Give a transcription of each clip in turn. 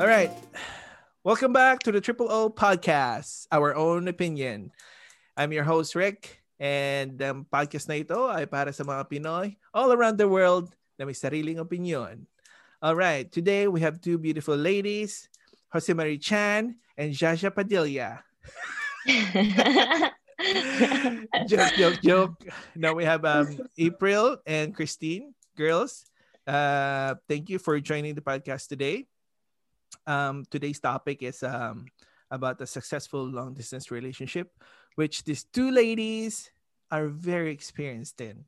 All right. Welcome back to the Triple O Podcast, Our Own Opinion. I'm your host, Rick, and ang podcast na ito ay para sa mga Pinoy all around the world na may sariling opinion. All right. Today, we have two beautiful ladies, Jose Marie Chan and Jaja Padilla. joke, joke, joke. Now we have um, April and Christine. Girls, uh, thank you for joining the podcast today. Um, today's topic is um, about a successful long distance relationship, which these two ladies are very experienced in.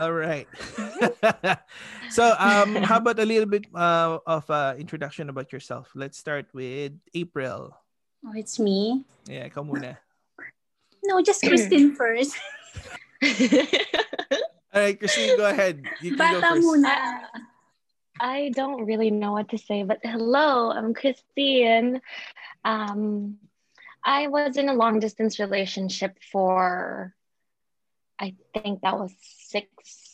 All right. so, um, how about a little bit uh, of uh, introduction about yourself? Let's start with April. Oh, it's me. Yeah, ikaw muna. No, just Christine first. All right, Christine, go ahead. You can go first. muna. I don't really know what to say, but hello, I'm Christine. Um, I was in a long distance relationship for, I think that was six,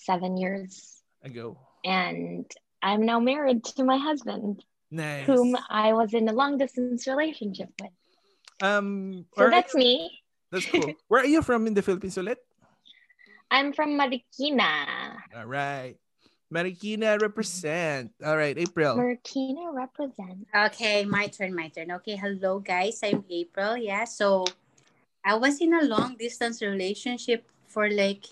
seven years. Ago. And I'm now married to my husband, Nice. whom I was in a long distance relationship with. Um, So that's me. that's cool. Where are you from in the Philippines ulit? I'm from Marikina. All right. Marikina represent. All right, April. Marikina represent. Okay, my turn, my turn. Okay, hello guys. I'm April. Yeah, so I was in a long distance relationship for like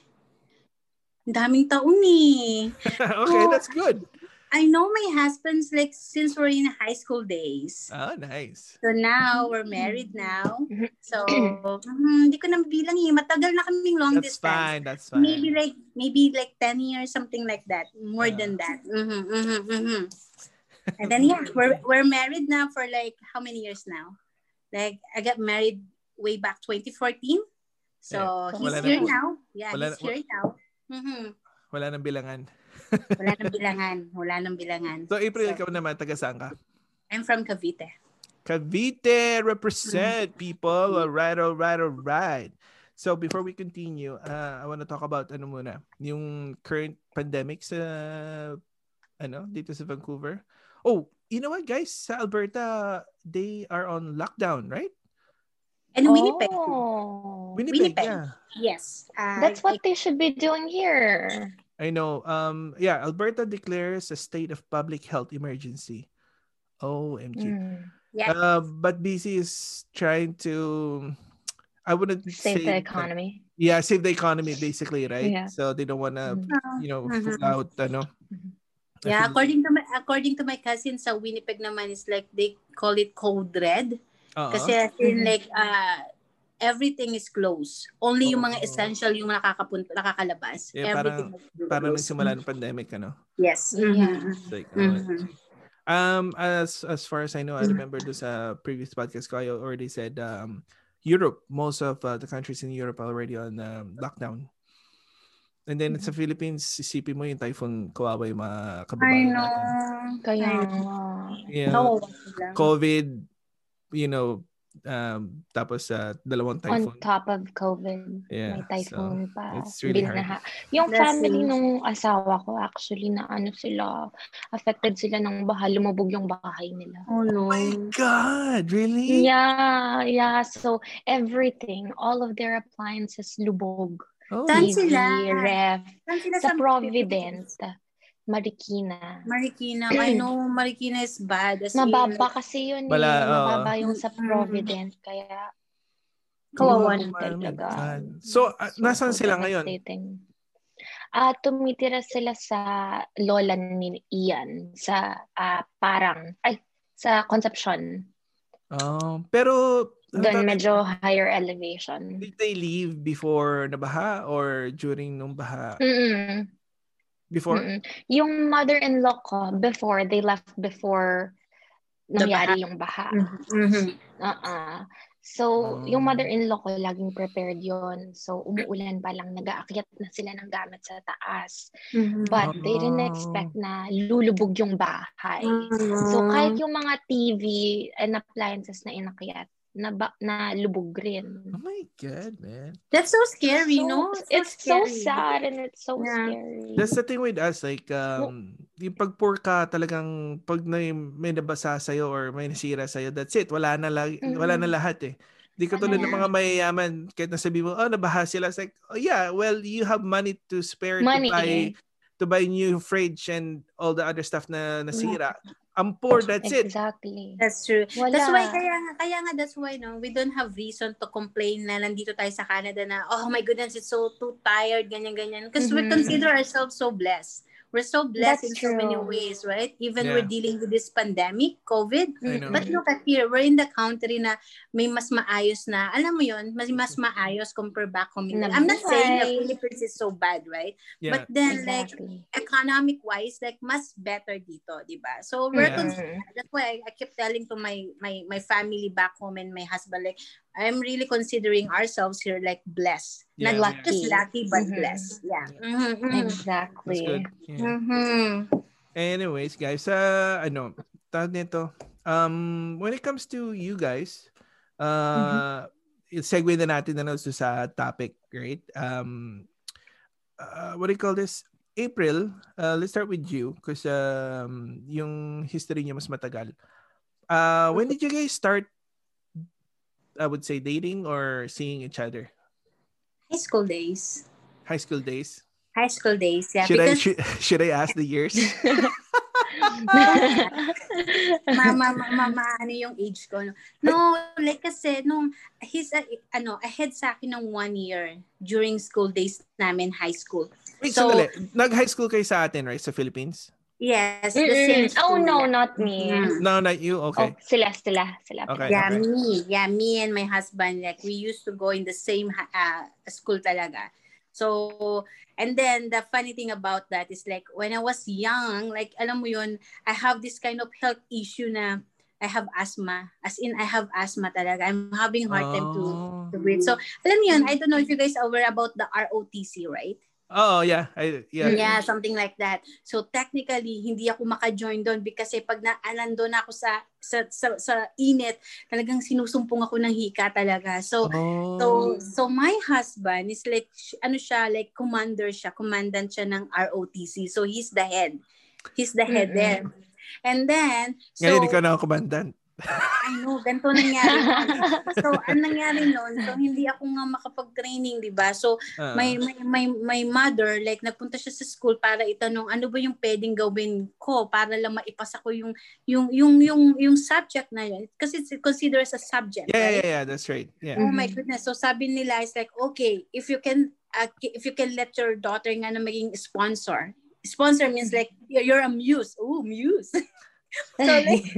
daming taon eh. okay, that's good. I know my husband's like since we're in high school days. Oh, nice. So now we're married now. So mm, hindi ko na bilang eh. Matagal na kaming long That's distance. fine. That's fine. Maybe like maybe like 10 years, something like that. More Yeah. than that. Mm-hmm, mm-hmm, mm-hmm. And then yeah, we're we're married now for like how many years now? Like I got married way back 2014. So Yeah. he's Wala na here po. now. Yeah, Wala he's na- here now. Mm-hmm. Wala nang bilangan. Wala nang bilangan. Wala nang bilangan. So, April, So- ikaw naman, taga saan ka? I'm from Cavite. Cavite represent people. All right, all right, all right. So before we continue, uh, I want to talk about ano muna, yung current pandemic sa ano dito sa Vancouver. Oh, you know what guys, sa Alberta they are on lockdown, right? And Winnipeg. Oh, Winnipeg, Winnipeg. yeah. Yes. Uh, that's what they should be doing here. I know. Um yeah, Alberta declares a state of public health emergency. OMG. Mm. Yeah. Uh, but BC is trying to I wouldn't say Save the that- economy. yeah, save the economy basically, right? Yeah. So they don't want to, Mhm. you know, Mhm. pull out ano. I Yeah, feel- according to my according to my cousin sa Winnipeg naman is like they call it code red. Oo. Kasi as in Mhm. like uh everything is closed. Only yung mga essential yung nakakapunta nakakakalabas. Yeah, everything parang- is parang closed. nagsimula ng pandemic ano. Yes. Yeah. Mhm. It's like, oh, Mhm. Um as as far as I know, I Mhm. remember do sa previous podcast ko I already said um Europe, most of uh, the countries in Europe are already on um, lockdown. And then sa Philippines, isipin mo yung typhoon, kawawa yung mga I kababayan know. natin. Kaya I know. nga. Yeah, No. COVID, you know, um, tapos uh, dalawang On typhoon. top of COVID, Yeah, may typhoon pa. it's really hard. Binaha. Yung That's family it. nung asawa ko, actually, na ano sila, affected sila ng baha, lumubog yung bahay nila. Oh no. God, really? Yeah, yeah. So, everything, all of their appliances lubog. Oh, TV, sila? ref. Saan sila Sa Providence, Marikina. Marikina. I know Marikina is bad. As in, Mababa kasi yun Bala, eh. Mababa yung sa Mm. Providence. Kaya, Kawawa lumubog naman. talaga. So, ah, nasaan sila ngayon? Ah, tumitira sila sa lola ni Ian sa ah, parang ay sa Concepcion. Oh, pero Doon ano, medyo higher elevation. did they leave before nabaha or during nung baha? Mm-mm. Before? Mm-mm. Yung mother-in-law ko before they left before nangyari yung baha. Mhm. Uh-uh. So, Oh. yung mother-in-law ko, laging prepared yon So, umuulan pa lang, nag-aakyat na sila ng gamit sa taas. Mhm. But they didn't Oh. expect na lulubog yung bahay. So, kahit yung mga TV and appliances na inakyat, na, ba, na lubog rin. Oh my God, man. That's so scary, So- no? it's so scary. sad and it's so Yeah. scary. That's the thing with us, like, um, yung pag poor ka talagang, pag na, may nabasa sa'yo or may nasira sa'yo, that's it. Wala na, lag, wala na Mhm. lahat eh. Di ka tulad ng mga mayayaman, kahit nasabi mo, oh, nabaha sila. It's like, oh yeah, well, you have money to spare Money. to buy to buy new fridge and all the other stuff na nasira. I'm poor, that's it. Exactly. That's true. Wala. That's why kaya nga kaya nga that's why no we don't have reason to complain na nandito tayo sa Canada na oh my goodness it's so too tired ganyan ganyan because we Mhm. consider ourselves so blessed. We're so blessed That's in so many ways, right? Even Yeah. we're dealing with this pandemic, COVID. But look at here, we're in the country na may mas maayos na, alam mo yun, mas, mas maayos compare back home. in- I'm not saying the. Philippines is so bad, right? Yeah. But then, like, Exactly. economic wise, like, mas better dito, di ba? So, we're Yeah. that's why I, I keep telling to my, my, my family back home and my husband, like, I'm really considering ourselves here, like, blessed. Yeah, Not yeah. just lucky, but Mhm. blessed. Yeah. Yeah. Mhm, mhm. That's Exactly. good. Yeah. Mhm. Anyways, guys, uh, ano, tawag nito, um, when it comes to you guys, uh, segue na natin na lang sa topic, right? Um, uh, what do you call this? April, uh, let's start with you because um, yung history niya mas matagal. Uh, when did you guys start, I would say, dating or seeing each other? High school days. High school days? High school days, yeah. should, I, should, should I ask the years? mama, mama, mama, ano yung age ko. No, no like kasi, nung, he's, a, ano, ahead sa akin ng one year during school days namin, high school. Wait, So- sandali. Nag-high school kayo sa atin, right? Sa Philippines? Yes, the same Mm-mm. Oh school. no, not me. Mm. No, not you. Okay. Oh, sila, sila, sila. Okay. Yeah, me. Yeah, me and my husband, like, we used to go in the same uh, school talaga. So, and then the funny thing about that is like, when I was young, like, alam mo yun, I have this kind of health issue na I have asthma. As in, I have asthma talaga. I'm having hard time to, Oh. to breathe. So, alam mo yun, I don't know if you guys are aware about the ROTC, right? Oh, yeah. I, yeah. Yeah, something like that. So technically, hindi ako maka-join doon because eh, pag na, nandun ako sa, sa, sa, sa init, talagang sinusumpong ako ng hika talaga. So, Oh. so, so my husband is like, ano siya, like commander siya, commandant siya ng ROTC. So he's the head. He's the head Mm-mm. there. And then, so, Ngayon ikaw na ang commandant. I know, ganito nangyari. so, ang nangyari noon, so hindi ako nga makapag-training, di ba? So, Ah. my, my, my, my mother, like, nagpunta siya sa school para itanong ano ba yung pwedeng gawin ko para lang maipasa ko yung, yung, yung, yung, yung subject na yun. Kasi it's considered as a subject, yeah, yeah, right? yeah, that's right. Yeah. Oh my Mhm. goodness. So, sabi nila, is like, okay, if you can, uh, if you can let your daughter nga na maging sponsor. Sponsor means like, you're, you're a muse. Oh, muse. so, like,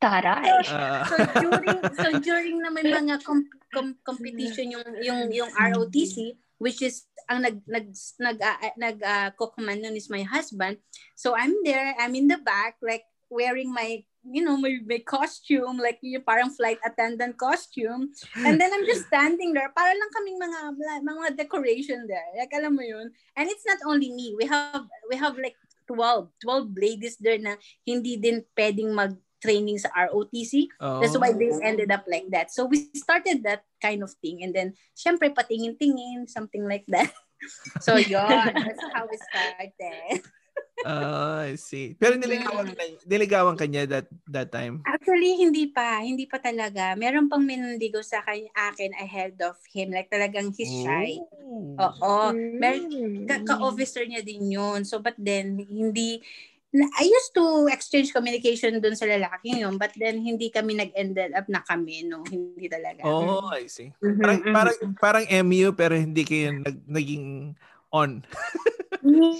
Taray. Ah. so during so during na may mga com- com- competition yung yung yung ROTC which is ang nag nag nag uh, nag uh, co-command nun is my husband. So I'm there I'm in the back like wearing my you know my, my costume like yung parang flight attendant costume. And then I'm just standing there. Para lang kaming mga mga decoration there. Like alam mo yun? And it's not only me. We have we have like 12 12 ladies there na hindi din pwedeng mag training sa ROTC Oh. That's why this ended up like that. So we started that kind of thing. And then, syempre, patingin-tingin, something like that. so, yun. That's how it started. Ah, I see. Pero niligawan ka, niligawan ka niya that, that time? Actually, hindi pa. Hindi pa talaga. Meron pang minandigo sa kanya, akin ahead of him. Like, talagang he's shy. Oh. Oo. Meron, Mm. ka- ka-officer niya din yun. So, but then, hindi, na- I used to exchange communication dun sa lalaking yun, but then hindi kami nag-ended up na kami, no? Hindi talaga. Oh, I see. Mhm, Parang, mhm. parang, parang MU pero hindi kayo nag, naging on.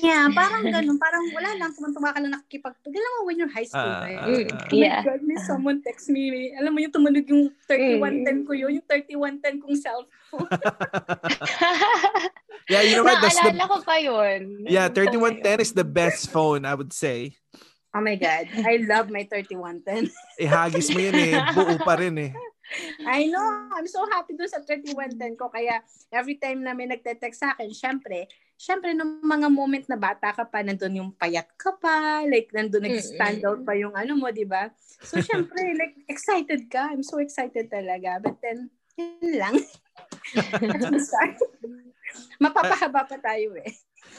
Yeah, parang ganun. Parang wala lang. Tumantuwa ka lang nakikipag... Alam mo, when you're high school, Ah, right? Mm. Oh my Yeah. God, may someone text me. May, alam mo yung tumunog yung 3110 ko yun, yung 3110 kong cellphone. Yeah, you know what? That's Naalala the, ko pa yun. yeah, 3110 is the best phone, I would say. Oh my God, I love my 3110. Ihagis mo yun eh. Buo pa rin eh. I know, I'm so happy dun sa 3110 ko. Kaya every time na may nagte-text sa akin, syempre, syempre, nung mga moment na bata ka pa, nandun yung payat ka pa, like, nandun nag-stand out pa yung ano mo, di ba? So, syempre, like, excited ka. I'm so excited talaga. But then, yun lang. Mapapahaba pa tayo eh.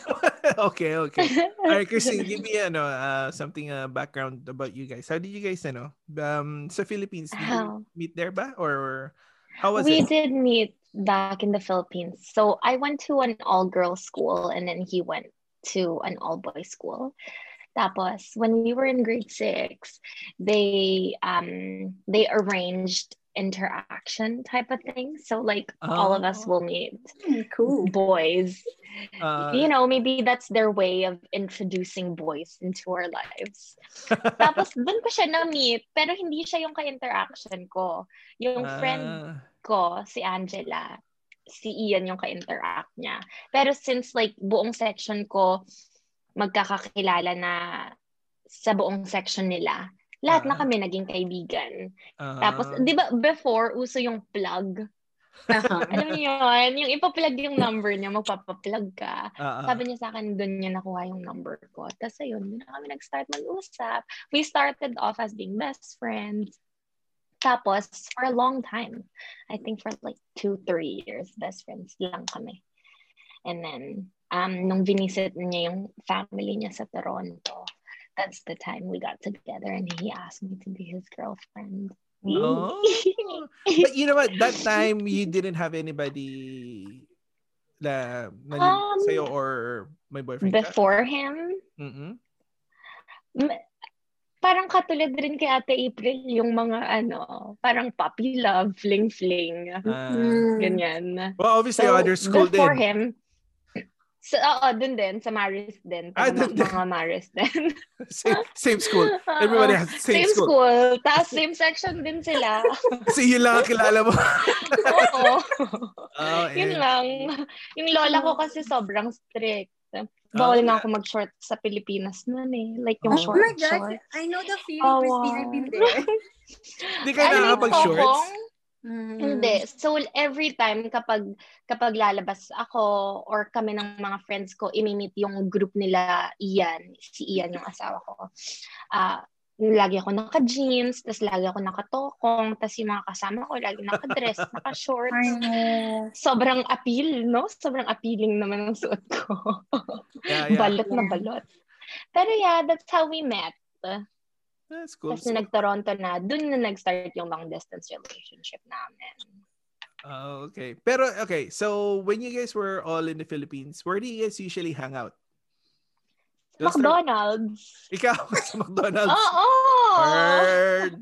okay, okay. All right, Christine, give me ano, uh, something uh, background about you guys. How did you guys ano, um, sa Philippines, did you meet there ba? Or how was we it? Did meet back in the Philippines. So I went to an all-girls school and then he went to an all-boys school. Tapos, when we were in grade six, they um they arranged interaction type of thing. So like oh. all of us will meet hmm, cool boys. Uh, you know, maybe that's their way of introducing boys into our lives. Tapos dun ko siya na-meet, pero hindi siya yung ka-interaction ko. Yung uh, friend ko, si Angela, si Ian yung ka-interact niya. Pero since like buong section ko, magkakakilala na sa buong section nila, lahat uh, na kami naging kaibigan. Uh, Tapos, di ba, before, uso yung plug. Uh-huh. Alam niyo yun, yung ipa-plug yung number niya, magpapaplug ka. Uh-huh. Sabi niya sa akin, doon niya nakuha yung number ko. Tapos ayun, doon na kami nag-start mag-usap. We started off as being best friends. Tapos, for a long time, I think for like two, three years, best friends lang kami. And then, um, nung vinisit niya yung family niya sa Toronto, that's the time we got together and he asked me to be his girlfriend. Oh. but you know what? That time you didn't have anybody na um, sa'yo or my boyfriend Before ka? him? Mm-hmm. Parang katulad rin kay Ate April, yung mga ano, parang puppy love, fling-fling. Uh, ganyan. Well, obviously, so, other school before din. him, So, oo, dun din. Sa Maris din. Ah, dun din. Mga Maris din. same, same school. Everybody has same, same school. school. Tapos same section din sila. Kasi yun lang ang kilala mo. oo. Oh, yun lang. Yung lola ko kasi sobrang strict. Bawal oh, nga ako mag-short sa Pilipinas noon eh. Like yung oh, short, Oh my God. Short. I know the feeling, oh, Christine. I've been there. Hindi kayo nakakapag-shorts? Mm-hmm. Hindi. So every time kapag kapag lalabas ako or kami ng mga friends ko, imi-meet yung group nila Ian, si Ian yung asawa ko. Ah, uh, lagi ako naka-jeans, tapos lagi ako nakatokong, tapos yung mga kasama ko lagi naka-dress, naka-shorts. Sobrang appeal, no? Sobrang appealing naman ang suot ko. yeah, yeah. balot na balot. Pero yeah, that's how we met. That's cool. Kasi so, nag-Toronto na, dun na nag-start yung long distance relationship namin. Uh, okay. Pero, okay. So, when you guys were all in the Philippines, where do you guys usually hang out? Just McDonald's. Start... Ikaw sa McDonald's? Oo! Bird!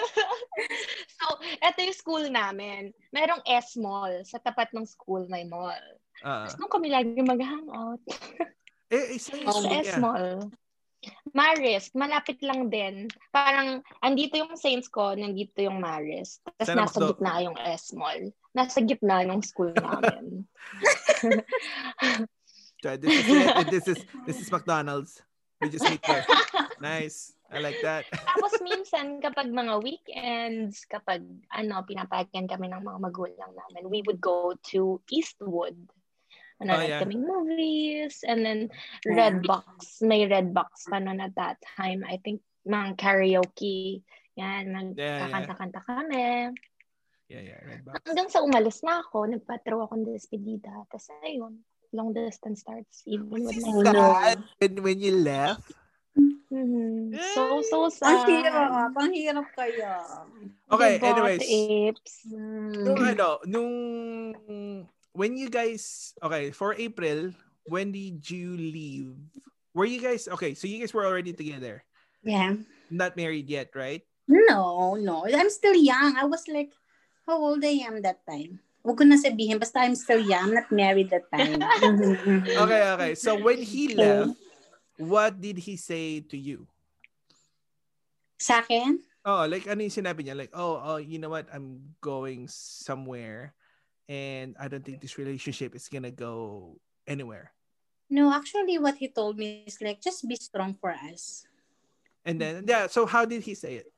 so, eto yung school namin. Merong S-Mall. Sa tapat ng school may mall. Uh, Tapos nung kami lagi mag-hangout. eh, isa yung Sa S-Mall. Marist, malapit lang din. Parang, andito yung Saints ko, nandito yung Marist. Tapos nasa do- gitna yung S-Mall. Nasa gitna ng school namin. this is it. This is, this is McDonald's. We just meet there. Nice. I like that. Tapos minsan kapag mga weekends, kapag ano, pinapagyan kami ng mga magulang namin, we would go to Eastwood. Nanonood oh, yeah. kaming movies. And then Redbox. May Redbox pa noon at that time. I think mga karaoke. Yan, nagkakanta-kanta kami. Yeah, yeah, Redbox. Hanggang sa umalis na ako, nagpatraw akong despedida. Tapos ayun, long distance starts even with my sad when, when you left? Mm-hmm. So, so sad. Ang hirap. Ang hirap kaya. Okay, anyways. Apes. Nung ano, nung when you guys okay for April, when did you leave? Were you guys okay? So you guys were already together. Yeah. Not married yet, right? No, no. I'm still young. I was like, how old I am that time? Huwag ko na sabihin, basta I'm still young, not married that time. okay, okay. So when he left, what did he say to you? Sa akin? Oh, like ano yung sinabi niya? Like, oh, oh, you know what? I'm going somewhere and I don't think this relationship is gonna go anywhere. No, actually, what he told me is like, just be strong for us. And then, yeah. So, how did he say it?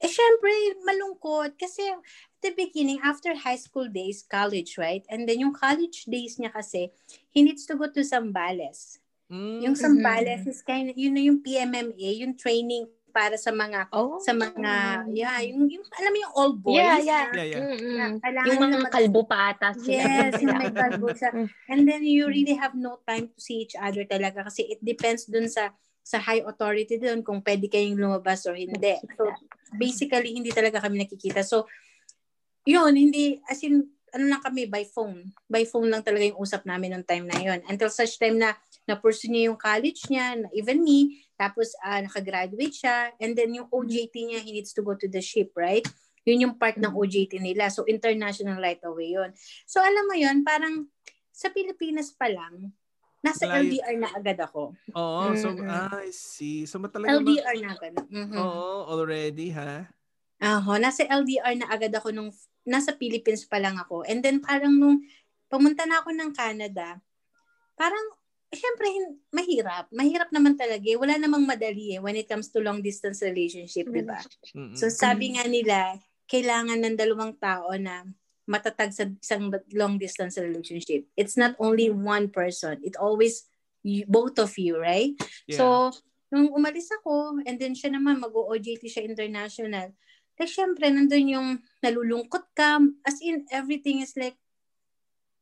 Eh, syempre, malungkot. Kasi, at the beginning, after high school days, college, right? And then, yung college days niya kasi, he needs to go to Zambales. Mm. Yung Zambales is kind of, yun na yung PMMA, yung training para sa mga, Oh. sa mga, yeah, yung, yung alam mo yung all boys. Yeah, yeah. Yeah, yeah. Na kailangan Yung mga mag- kalbo pa ata sila. Yes, yung may kalbo siya. Mm. And then you really have no time to see each other talaga kasi it depends dun sa sa high authority dun kung pwede kayong lumabas or hindi. So, basically, hindi talaga kami nakikita. So, yun, hindi, as in, ano lang kami, by phone. By phone lang talaga yung usap namin nung time na yun. Until such time na na-pursue niya yung college niya, na even me, tapos uh, nakagraduate siya, and then yung OJT niya, he needs to go to the ship, right? Yun yung part ng OJT nila. So, international right away yun. So, alam mo yun, parang sa Pilipinas pa lang, nasa Malayo. LDR na agad ako. Oo, so, Mm-mm. ah, I see. So, talaga LDR na agad. Mhm. Oo, already, ha? Aho, nasa LDR na agad ako nung nasa Philippines pa lang ako. And then parang nung pumunta na ako ng Canada, parang syempre mahirap. Mahirap naman talaga. eh. Wala namang madali eh when it comes to long distance relationship, di ba? So sabi nga nila, kailangan ng dalawang tao na matatag sa isang long distance relationship. It's not only one person. It always you, both of you, right? Yeah. So, nung umalis ako, and then siya naman, mag-OJT siya international, like, syempre, nandun yung nalulungkot ka, as in, everything is like,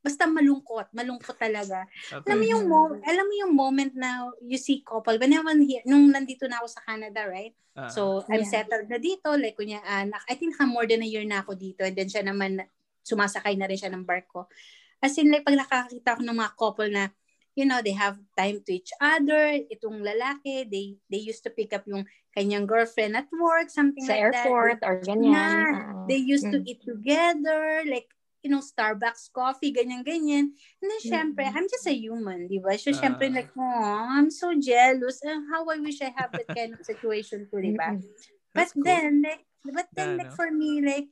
basta malungkot, malungkot talaga. okay. Alam mo yung mo- alam mo yung moment na you see couple, when I was here, nung nandito na ako sa Canada, right? Ah, So, I'm Yeah. settled na dito. Like, kunya, ah, nak- I think ha, more than a year na ako dito. And then siya naman, sumasakay na rin siya ng barko. As in, like, pag nakakita ako ng mga couple na, you know, they have time to each other. Itong lalaki, they they used to pick up yung kanyang girlfriend at work, something Sa like that. airport or ganyan. Yeah. Oo. They used to Mm. eat together, like, you know, Starbucks coffee, ganyan-ganyan. And then, syempre, Mm. I'm just a human, di ba? So, syempre, Ah. like, oh, I'm so jealous. And how I wish I have that kind of situation too, di ba? Mm-mm. But cool. then, like, but then, Yeah, like, no? for me, like,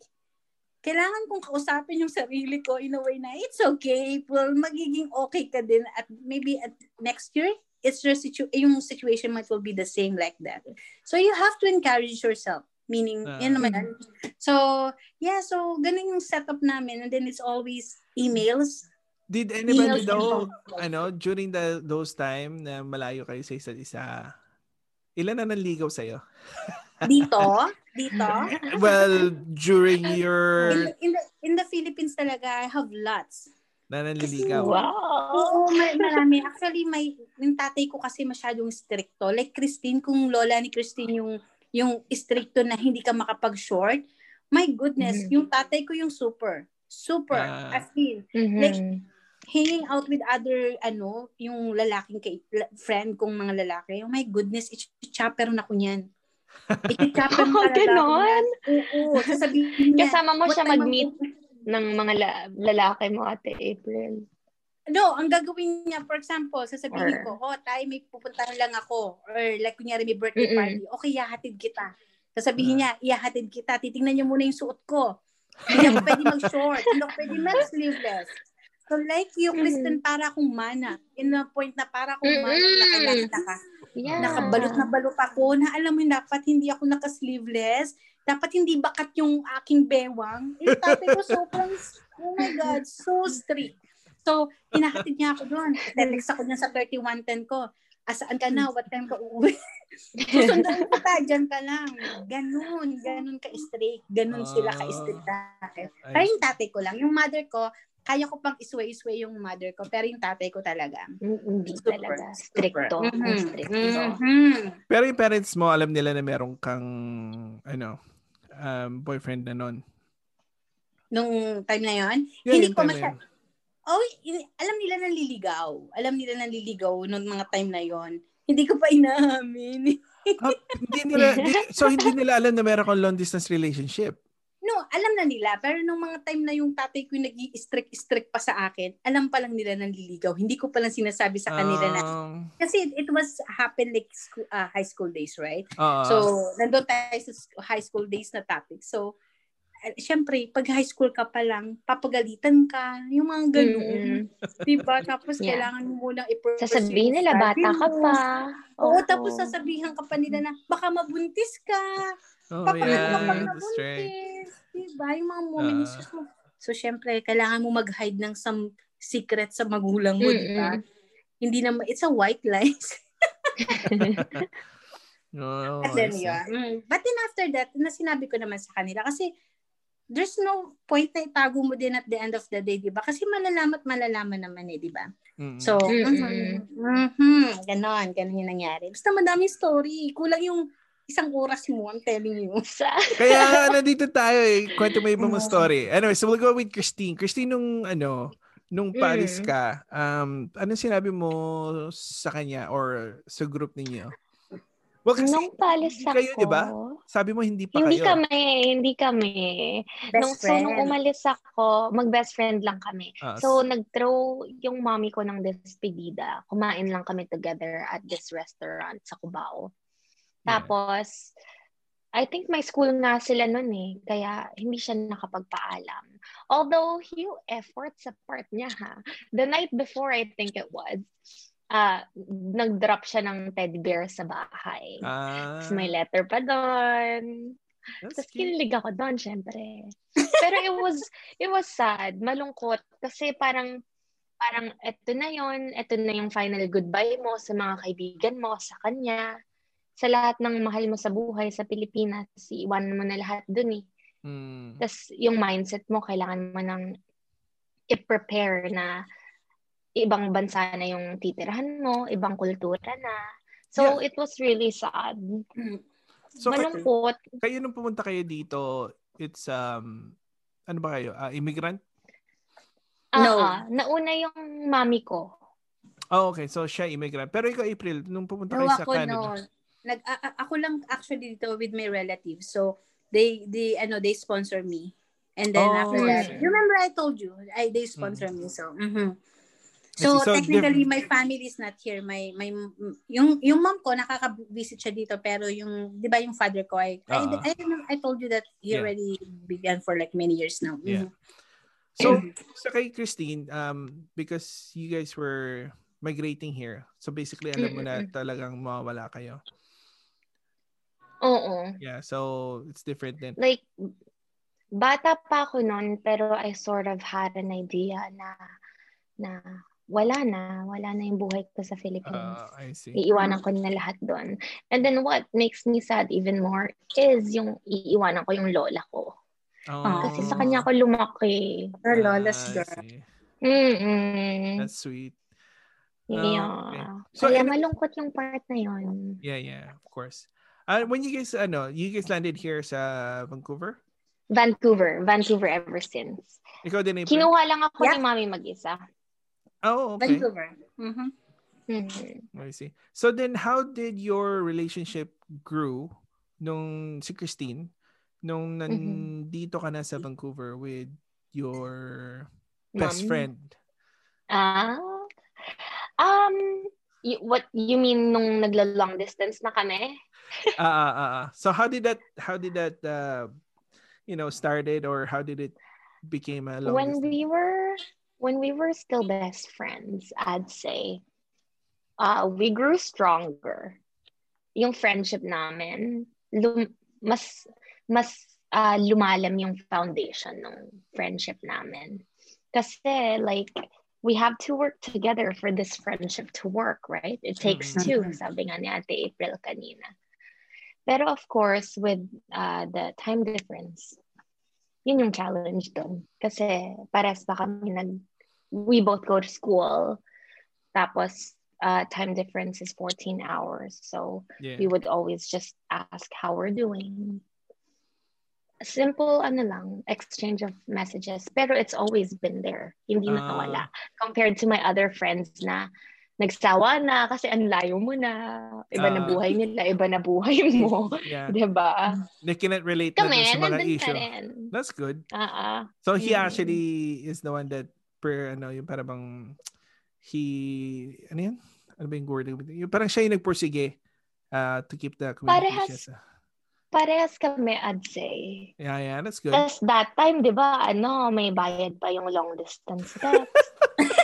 kailangan kong kausapin yung sarili ko in a way na it's okay, well, magiging okay ka din at maybe at next year, it's your situ- yung situation might will be the same like that. So you have to encourage yourself. Meaning, Ah. yun naman. So, yeah, so ganun yung setup namin. And then it's always emails. Did anybody Emails daw, ano, during the, those time na malayo kayo sa isa't isa, ilan na nanligaw sa'yo? Dito, dito. well, during your In, in, the, in the Philippines talaga, I have lots. na nanliligaw. Wow. Oo, may, marami. Actually, may, yung tatay ko kasi masyadong stricto. Like Christine, kung lola ni Christine yung, yung stricto na hindi ka makapag-short, my goodness, Mhm. yung tatay ko yung super. Super. Ah. as in, Mhm. Like, hanging out with other, ano, yung lalaking kay, friend kong mga lalaki. Oh my goodness, i-chaperon ako niyan. I-chaperon Oh, talaga ganon? niyan. Oo, sasabihin niya. Kasama mo "What siya mag-meet ng mga la- lalaki mo, Ate April. No, ang gagawin niya, for example, sasabihin Or- ko, oh, tayo may pupuntahan lang ako. Or like, kunyari may birthday Mm-mm. party. Okay, ihahatid kita. Sasabihin niya, ihahatid kita. Titingnan niyo muna yung suot ko. Hindi ako pwede mag-short. Hindi ako pwede mag-sleeveless. So like yung Mm-mm. Kristen, para akong mana. In a point na para akong mana Mm-mm. na kailangan naka, Yeah. nakabalot na balot ako na alam mo dapat hindi ako naka-sleeveless. Dapat hindi bakat yung aking bewang. Eh, tatay ko sobrang, oh my God, so strict. So, hinahatid niya ako doon. Text ako niya sa 3110 ko. Asaan ka na? What time ka uuwi? Susundan ko ta, dyan ka lang. Ganun, ganun ka-strict. Ganun sila Ah. ka-strict sa akin. Ay, Pero yung tatay ko lang. Yung mother ko, kaya ko pang isway-isway yung mother ko. Pero yung tatay ko talaga. Mm, Hindi Super, talaga. Stricto. Ang Mhm, stricto. mhm. Pero yung parents mo, alam nila na meron kang, ano, um, boyfriend na nun. Nung time na yon Yeah, Hindi ko time na masya- yun. Oh, in- alam nila na liligaw. Alam nila na liligaw nung mga time na yon Hindi ko pa inaamin. Ah, hindi nila, di- so hindi nila alam na meron kang long distance relationship. No, alam na nila. Pero nung mga time na yung tatay ko yung nag-strict-strict pa sa akin, alam pa lang nila na liligaw. Hindi ko pa lang sinasabi sa kanila na. Um, Kasi it, it was happen like school, ah, high school days, right? oo. So, nandun tayo sa high school days na topic. So, syempre, pag high school ka pa lang, papagalitan ka, yung mga ganun. Diba? Tapos, Yeah. kailangan mo munang i-pursue Sasabihin nila, bata ka mo. pa. Oo, tapos sasabihin ka pa nila na, baka mabuntis ka. Oh, Papakita yeah. That's right. nabuntis. Diba? Yung mga moments. Ah. so, syempre, kailangan mo mag-hide ng some secret sa magulang mo, di ba? Hindi naman, it's a white lies. Oh, At then, yun. Mm. But then after that, na sinabi ko naman sa kanila, kasi there's no point na itago mo din at the end of the day, di ba? Kasi malalaman at malalaman naman eh, di ba? Mm. So, Mm-mm. mhm, mhm, ganon, ganon yung nangyari. Basta madaming story. Kulang yung isang oras mo, I'm telling you. Sa, Kaya nandito tayo eh. Kwento mo iba mong story. Anyway, so we'll go with Christine. Christine, nung ano, nung Paris ka, um, anong sinabi mo sa kanya or sa group ninyo? Well, kasi nung palis ako, kayo, di ba? Sabi mo hindi pa hindi kayo. kami, hindi kami. Best nung, So, nung friend. umalis ako, mag-best friend lang kami. Ah, So, nag-throw yung mommy ko ng despedida. Kumain lang kami together at this restaurant sa Cubao. Yeah. Tapos, I think may school nga sila nun eh. Kaya hindi siya nakapagpaalam. Although, huge effort sa part niya ha. The night before, I think it was, uh, nag-drop siya ng teddy bear sa bahay. Ah, Tapos may letter pa doon. Tapos kinilig ako doon, syempre. Pero it was, it was sad, malungkot. Kasi parang, parang eto na yon eto na yung final goodbye mo sa mga kaibigan mo, sa kanya, sa lahat ng mahal mo sa buhay sa Pilipinas. Iwan mo na lahat doon eh. Mm. Tapos yung mindset mo, kailangan mo nang i-prepare na ibang bansa na yung titirahan mo, ibang kultura na. So, it was really sad. Mm. So, Malungkot. kayo nung pumunta kayo dito, it's, um, ano ba kayo? Ah, immigrant? No. Ah, ah. nauna yung mami ko. Oh, okay. So, siya immigrant. Pero ikaw, April, nung pumunta No, kayo sa ako Canada. no. Nag, a- a- ako lang actually dito with my relatives. So, they, they, ano, they sponsor me. And then Oh, after that, you remember I told you, I, they sponsor me. So, mhm. I So. So, technically, diff- my family is not here. My, my, yung, yung mom ko, nakaka-visit siya dito. Pero yung, di ba yung father ko, I, I, Ah. I, I told you that he Yeah. already began for like many years now. Yeah. Mhm. So, sa kay Christine, um, because you guys were migrating here, so basically, alam mo na talagang mawawala kayo. Oo. Yeah, so it's different then. Like, bata pa ako noon, pero I sort of had an idea na, na wala na, wala na yung buhay ko sa Philippines. Uh, I see. Iiwanan ko na lahat doon. And then what makes me sad even more is yung iiwanan ko yung lola ko. Oh, Kasi sa kanya ako lumaki. Her lawless I girl. see. Mm-mm. That's sweet. Yeah. Oh, okay. So, Kaya ano- malungkot yung part na yun. Yeah, yeah, of course. Uh, when you guys, ano, you guys landed here sa Vancouver? Vancouver. Vancouver ever since. Ikaw din, April? Kinuha lang ako Yeah. ni mami mag-isa. Oh, okay. Vancouver. Mhm. Mhm. I see. So then, how did your relationship grew nung si Christine nung nandito ka na sa Vancouver with your best Mom. friend? Ah. Um, y- what you mean nung nagla-long distance na kami? Ah, ah, ah, ah. So how did that how did that uh, you know started or how did it became a long when distance? we were when we were still best friends, I'd say uh, we grew stronger. Yung friendship namin, lum- mas mas uh, lumalam yung foundation ng friendship namin. Kasi like we have to work together for this friendship to work, right? It takes Mhm. two, sabi nga ni Ate April kanina. Pero of course, with uh, the time difference, yun yung challenge doon. Kasi pares pa kami nag, we both go to school. Tapos, uh, time difference is 14 hours. So, Yeah. we would always just ask how we're doing. Simple, ano lang, exchange of messages. Pero it's always been there. Hindi Ah. nakawala. Compared to my other friends na nagsawa na kasi ang layo mo na. Iba na Ah. buhay nila, iba na buhay mo. Yeah. diba? They cannot relate na Kami, dun sa mga issue. That's good. Ah. So he Mm. actually is the one that per ano yung parang bang he ano yan? Ano ba yung word? Yung parang siya yung nagpursige uh, to keep the communications. Parehas kami, I'd say. Yeah, yeah, that's good. Tapos that time, di ba, ano, may bayad pa yung long distance text.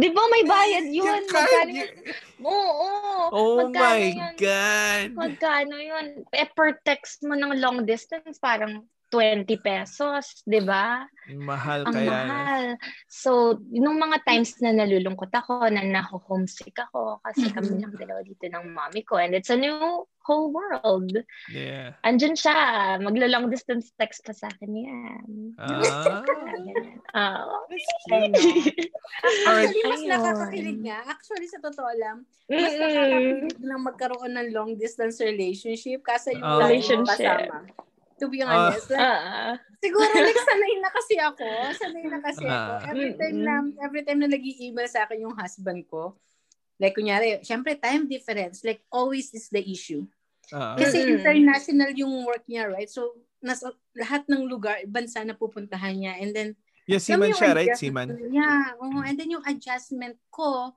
Di ba may bayad yun? Magkano yun? Oo. oo. Oh Magkano my yun? God. Magkano yun? Eh, per text mo ng long distance, parang 20 pesos, di ba? Mahal Ang kaya. mahal. So, nung mga times na nalulungkot ako, na naho-homesick ako, kasi kami lang dalawa dito ng mommy ko, and it's a new whole world. Yeah. Andyan siya, maglo-long distance text pa sa akin yan. Ah. Ah. Alright. Actually, mas nakakakilig nga. Actually, sa totoo lang, mas nakakakilig na magkaroon ng long distance relationship kasi yung Oh. Relationship. kasama. To be Ah. honest. like, Ah. siguro like sanay na kasi ako. Sanay na kasi ako. Ah. Every time na, every time na nag-i-email sa akin yung husband ko, like kunyari, syempre time difference, like always is the issue. Ah. Kasi international yung work niya, right? So, nasa lahat ng lugar, bansa na pupuntahan niya. And then, Yeah, Seaman siya, right? Seaman. Yeah. oo. and then yung adjustment ko,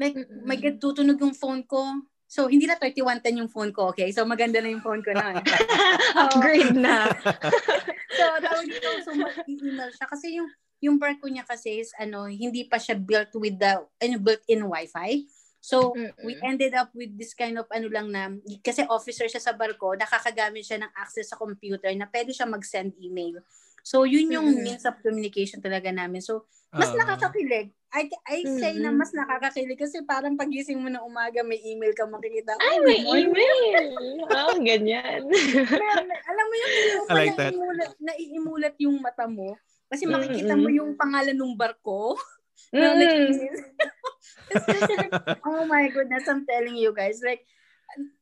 like, may tutunog yung phone ko. So, hindi na 3110 yung phone ko, okay? So, maganda na yung phone ko na. Upgrade na. so, tawag dito, so mag-email siya. Kasi yung, yung work ko niya kasi is, ano, hindi pa siya built with the, ano, built-in Wi-Fi. So, we Mm-mm. ended up with this kind of ano lang na, kasi officer siya sa barko, nakakagamit siya ng access sa computer na pwede siya mag-send email. So, yun yung Mm-mm. means of communication talaga namin. So, mas Ah. nakakakilig. I, I say na mas nakakakilig kasi parang pagising mo na umaga, may email ka makikita. Ay, "Oh, may good morning." email. Oh, ganyan. Meron- alam mo yung yung I like that. naiimulat, naiimulat yung mata mo. Kasi makikita Mm-mm. mo yung pangalan ng barko. na Mm. nag-email. oh my goodness, I'm telling you guys. Like,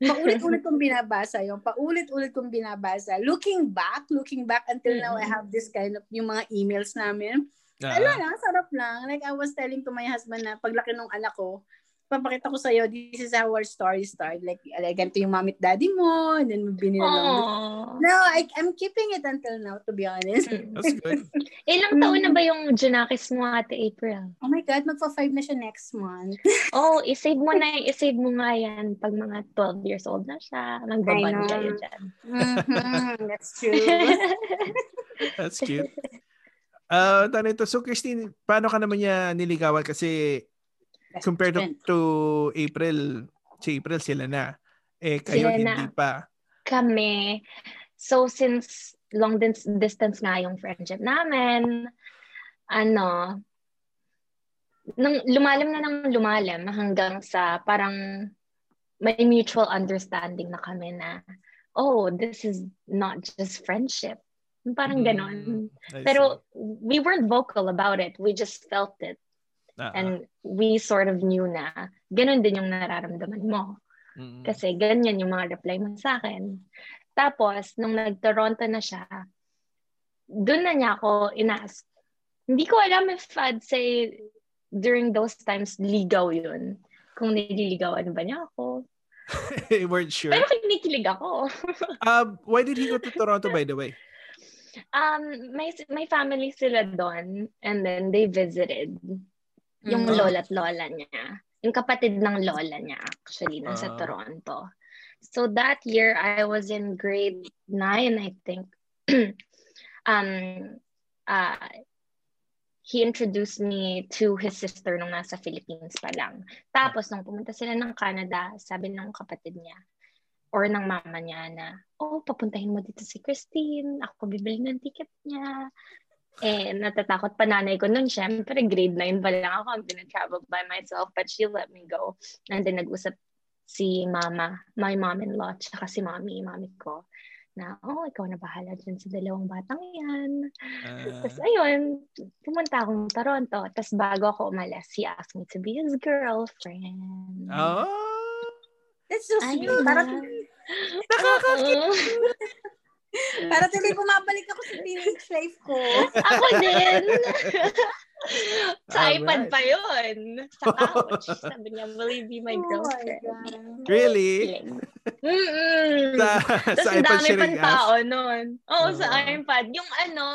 paulit-ulit kong binabasa yung paulit-ulit kong binabasa. Looking back, looking back until now, I have this kind of, yung mga emails namin. Ah. Ano lang, sarap lang. Like, I was telling to my husband na paglaki ng anak ko, papakita ko sa'yo, this is how our story started. Like, like ganito yung mommy at daddy mo, and then. Oh. No, I, I'm keeping it until now, to be honest. That's good. Ilang taon na ba yung Junakis mo, Ate April? Oh my God, magpa-five na siya next month. Oh, isave mo na, isave mo nga yan pag mga 12 years old na siya. Magbaban kayo dyan. Mhm, That's true. That's cute. Uh, tanong ito, so Christine, paano ka naman niya niligawan? Kasi compared to, to April, si April sila na. Eh, kayo Sila na. hindi pa. Kami, so since long dis- distance nga yung friendship namin, ano, nang lumalim na nang lumalim hanggang sa parang may mutual understanding na kami na, oh, this is not just friendship. Parang ganon. Mm, I Pero we weren't vocal about it. We just felt it. Ah, And we sort of knew na ganun din yung nararamdaman mo. ah. Mm. Kasi ganyan yung mga reply mo sa akin. Tapos, nung nag-Toronto na siya, doon na niya ako inask. Hindi ko alam if I'd say during those times, ligaw yun. Kung nililigawan ba niya ako. You weren't sure. Pero kinikilig ako. Um, why did he go to Toronto, by the way? um, may, may family sila doon and then they visited yung Mm. lola at lola niya. Yung kapatid ng lola niya actually nasa Ah. Toronto. So that year I was in grade 9 I think. um uh he introduced me to his sister nung nasa Philippines pa lang. Tapos nung pumunta sila ng Canada, sabi ng kapatid niya or ng mama niya na, oh, papuntahin mo dito si Christine. Ako bibili ng ticket niya. Eh, natatakot pa nanay ko nun. Siyempre, grade 9 pa lang ako. I'm gonna travel by myself. But she let me go. And then nag-usap si mama, my mom-in-law, tsaka si mommy, mami ko, na, oh, ikaw na bahala dyan sa dalawang batang yan. Ah, Tapos ayun, pumunta akong Toronto. Tapos bago ako umalis, he asked me to be his girlfriend. oh, That's so sweet. Ayun Para, na. nakakakit. Para tuloy bumabalik ako sa teenage life ko. Ako din. sa Alright. iPad pa yun. Sa couch. Sabi niya, will you be my Oh my girlfriend? Really? Mm-mm. Sa, Tapos sa iPad dami siya pang tao nun. Oo, sa Oo. iPad. Yung ano,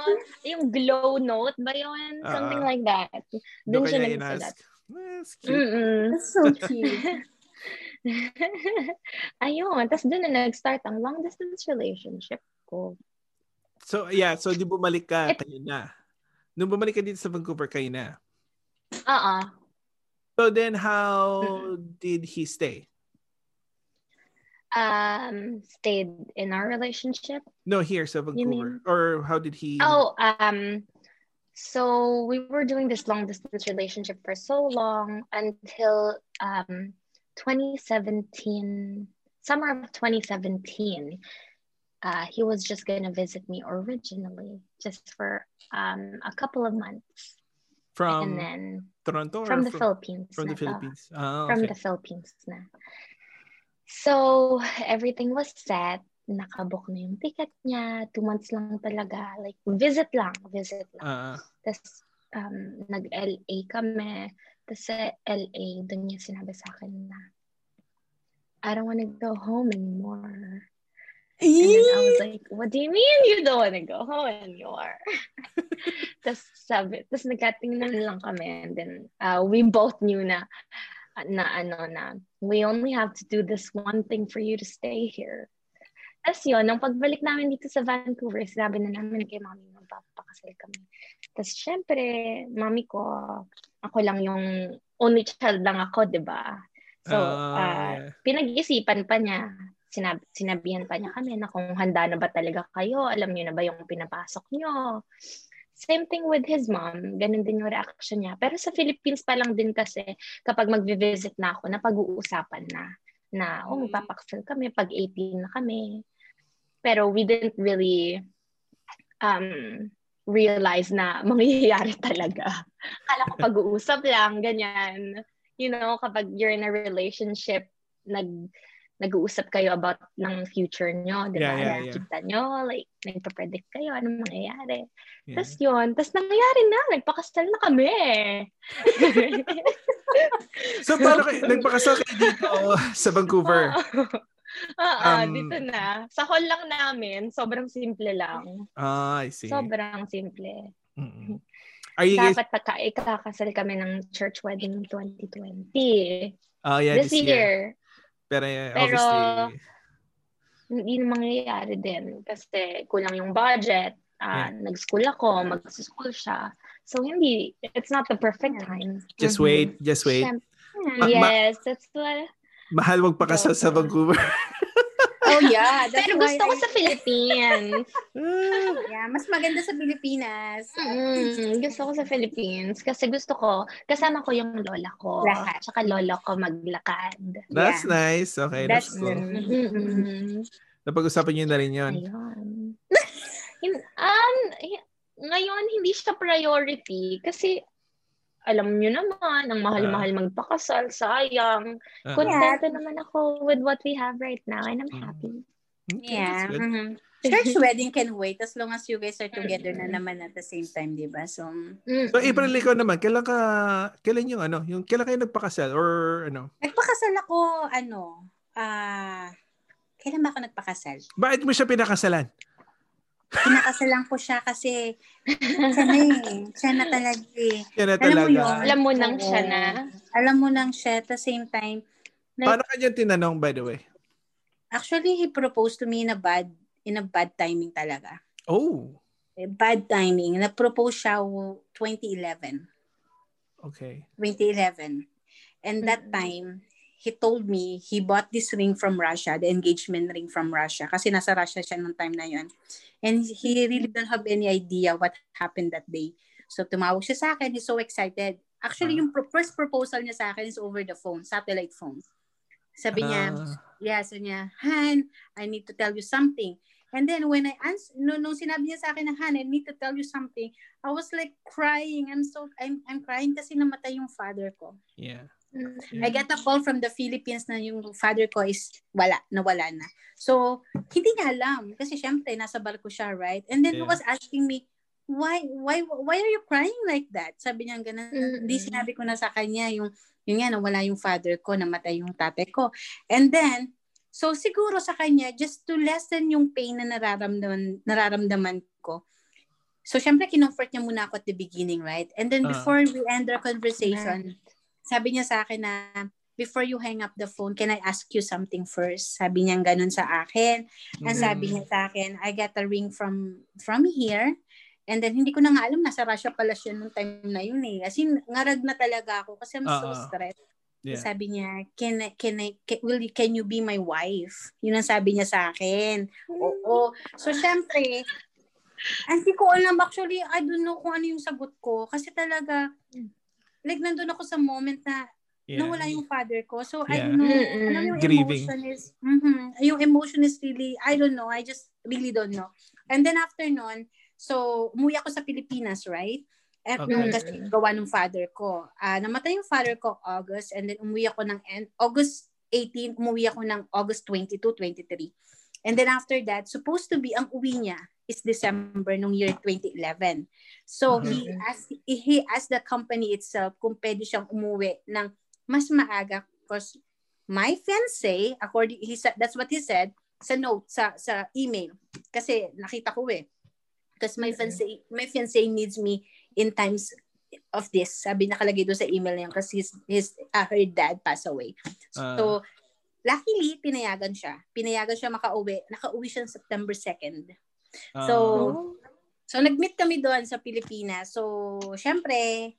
yung glow note ba yun? Something Oo. like that. Doon siya inask. That's cute. Mm-mm. That's so cute. Ayun. Tapos doon na nag-start ang long distance relationship ko. So, yeah. So, di bumalik ka, It- kayo na. Nung bumalik ka dito sa Vancouver, kayo na. Oo. So then how did he stay? Um, stayed in our relationship. No, here You Vancouver. Or how did he Oh, um, so we were doing this long distance relationship for so long until um 2017, summer of 2017. Uh, he was just gonna visit me originally, just for um a couple of months, from and then Toronto or from the Philippines. From the to. Philippines. Ah, From okay. the Philippines na. So, everything was set. Nakabook na yung ticket niya. Two months lang talaga. Like, visit lang. Visit lang. Ah, Tapos, um, nag-LA kami. Tapos sa LA, doon niya sinabi sa akin na, I don't want to go home anymore. And then I was like, what do you mean you don't want to go home anymore? tapos sabi, tapos nagkatingnan lang kami. And then uh, we both knew na, na ano na, we only have to do this one thing for you to stay here. Tapos yun, nung pagbalik namin dito sa Vancouver, sinabi na namin kay mami, magpapakasal kami. Tapos syempre, mami ko, ako lang yung only child lang ako, di ba? So, uh, yeah. pinag-isipan pa niya, sinab sinabihan pa niya kami na kung handa na ba talaga kayo, alam niyo na ba yung pinapasok niyo. Same thing with his mom, ganun din yung reaction niya. Pero sa Philippines pa lang din kasi, kapag mag-visit na ako, napag-uusapan na, na, oh, Mm. magpapakasal kami pag 18 na kami. Pero we didn't really um, realize na mangyayari talaga. Kala ko pag-uusap lang, ganyan. You know, kapag you're in a relationship, nag nag-uusap kayo about ng future nyo, di ba? Yeah, yeah, yeah. Nyo, like, nagpa-predict kayo, ano mangyayari. Yeah. Tapos yun, tapos nangyari na, nagpakasal na kami. So, paano kayo, nagpakasal kayo dito sa Vancouver? Oo, Um, dito na. Sa hall lang namin, sobrang simple lang. Ah, I see. Sobrang simple. Mm-mm. Are you guys, Dapat pagka ikakasal kami ng church wedding ng 2020. oh yeah, this, year. Pero, uh, Pero, obviously, Hindi na mangyayari din kasi kulang yung budget. Ah, Nag-school ako, mag-school siya. So, hindi, it's not the perfect time. just Mhm. wait, just wait. Ma- ma- yes, that's what. Mahal magpakasal sa Vancouver. Oh yeah, that's Pero why gusto ko I- sa Philippines. Ah, Yeah, mas maganda sa Pilipinas. Mm, gusto ko sa Philippines kasi gusto ko, kasama ko yung lola ko. Lahat. Tsaka lola ko maglakad. that's Yeah. nice. Okay, that's, That's cool. mm. Napag-usapan niyo na rin yun. Ayun. Um, ngayon, hindi siya priority kasi alam nyo naman, ang mahal-mahal magpakasal, sayang. Ah, Contento naman ako with what we have right now and I'm Mm. happy. okay, Yeah. mhm. Church wedding can wait as long as you guys are together na naman at the same time, di ba? So, Mm-mm. So, April, ikaw naman, kailan ka, kailan yung ano, yung kailan kayo nagpakasal or ano? nagpakasal ako, ano, ah, kailan ba ako nagpakasal? Bakit mo siya pinakasalan? Pinakasalan ko siya kasi siya na eh. Siya na talaga eh. Yan na Alam mo talaga. yun? Alam mo nang siya na. Alam mo nang siya at the same time. Like, Paano kanya tinanong, by the way? actually, he proposed to me in a bad, in a bad timing talaga. Oh, Eh, Bad timing. Nag-propose siya w- 2011. okay. 2011. And that time, he told me he bought this ring from Russia, the engagement ring from Russia. Kasi nasa Russia siya nung time na yun. And he really don't have any idea what happened that day. So tumawag siya sa akin. He's so excited. Actually, Ah. yung pro- first proposal niya sa akin is over the phone, satellite phone. Sabi niya, Ah, yeah, sabi niya, Han, I need to tell you something. And then when I answer, no, nung sinabi niya sa akin na, Han, I need to tell you something, I was like crying. I'm so, I'm, I'm crying kasi namatay yung father ko. yeah. I get a call from the Philippines na yung father ko is wala, nawala na. So, hindi niya alam. Kasi syempre, nasa barko siya, right? And then he Yeah. was asking me, why, why, why are you crying like that? Sabi niya ganun. Hindi sinabi ko na sa kanya yung, yung nga, nawala yung father ko, namatay yung tatay ko. And then, so siguro sa kanya, just to lessen yung pain na nararamdaman, nararamdaman ko, So, syempre, kinomfort niya muna ako at the beginning, right? And then, Ah. before we end our conversation, sabi niya sa akin na, before you hang up the phone, can I ask you something first? Sabi niya ganun sa akin. And Mm. sabi niya sa akin, I got a ring from from here. And then, hindi ko na nga alam, nasa Russia pala siya nung time na yun eh. As in, ngarag na talaga ako kasi I'm so Uh-uh. stressed. Yeah. Sabi niya, can I, can I, can, will, you- can you be my wife? Yun ang sabi niya sa akin. Oo. So, syempre, hindi ko alam actually, I don't know kung ano yung sagot ko. Kasi talaga, like, nandun ako sa moment na Yeah. nawala yung father ko. So, I Yeah. don't know. Mm-mm. Alam yung Grieving. emotion is, mhm, yung emotion is really, I don't know. I just really don't know. And then after nun, so, umuwi ako sa Pilipinas, right? Eh, Okay. Kasi gawa ng father ko. Ah, namatay yung father ko August and then umuwi ako ng end, August 18, umuwi ako ng August 22, 23. And then after that, supposed to be ang uwi niya is December nung year 2011. So he Mhm. asked he asked the company itself kung pwede siyang umuwi ng mas maaga because my fiancé, according he said that's what he said sa note sa sa email kasi nakita ko eh. Because my fiancé my fiancé needs me in times of this. Sabi nakalagay doon sa email niya kasi his, his uh, her dad passed away. So, luckily, pinayagan siya. Pinayagan siya makauwi. Nakauwi siya September 2nd. Ah. So, so nag-meet kami doon sa Pilipinas. So, syempre,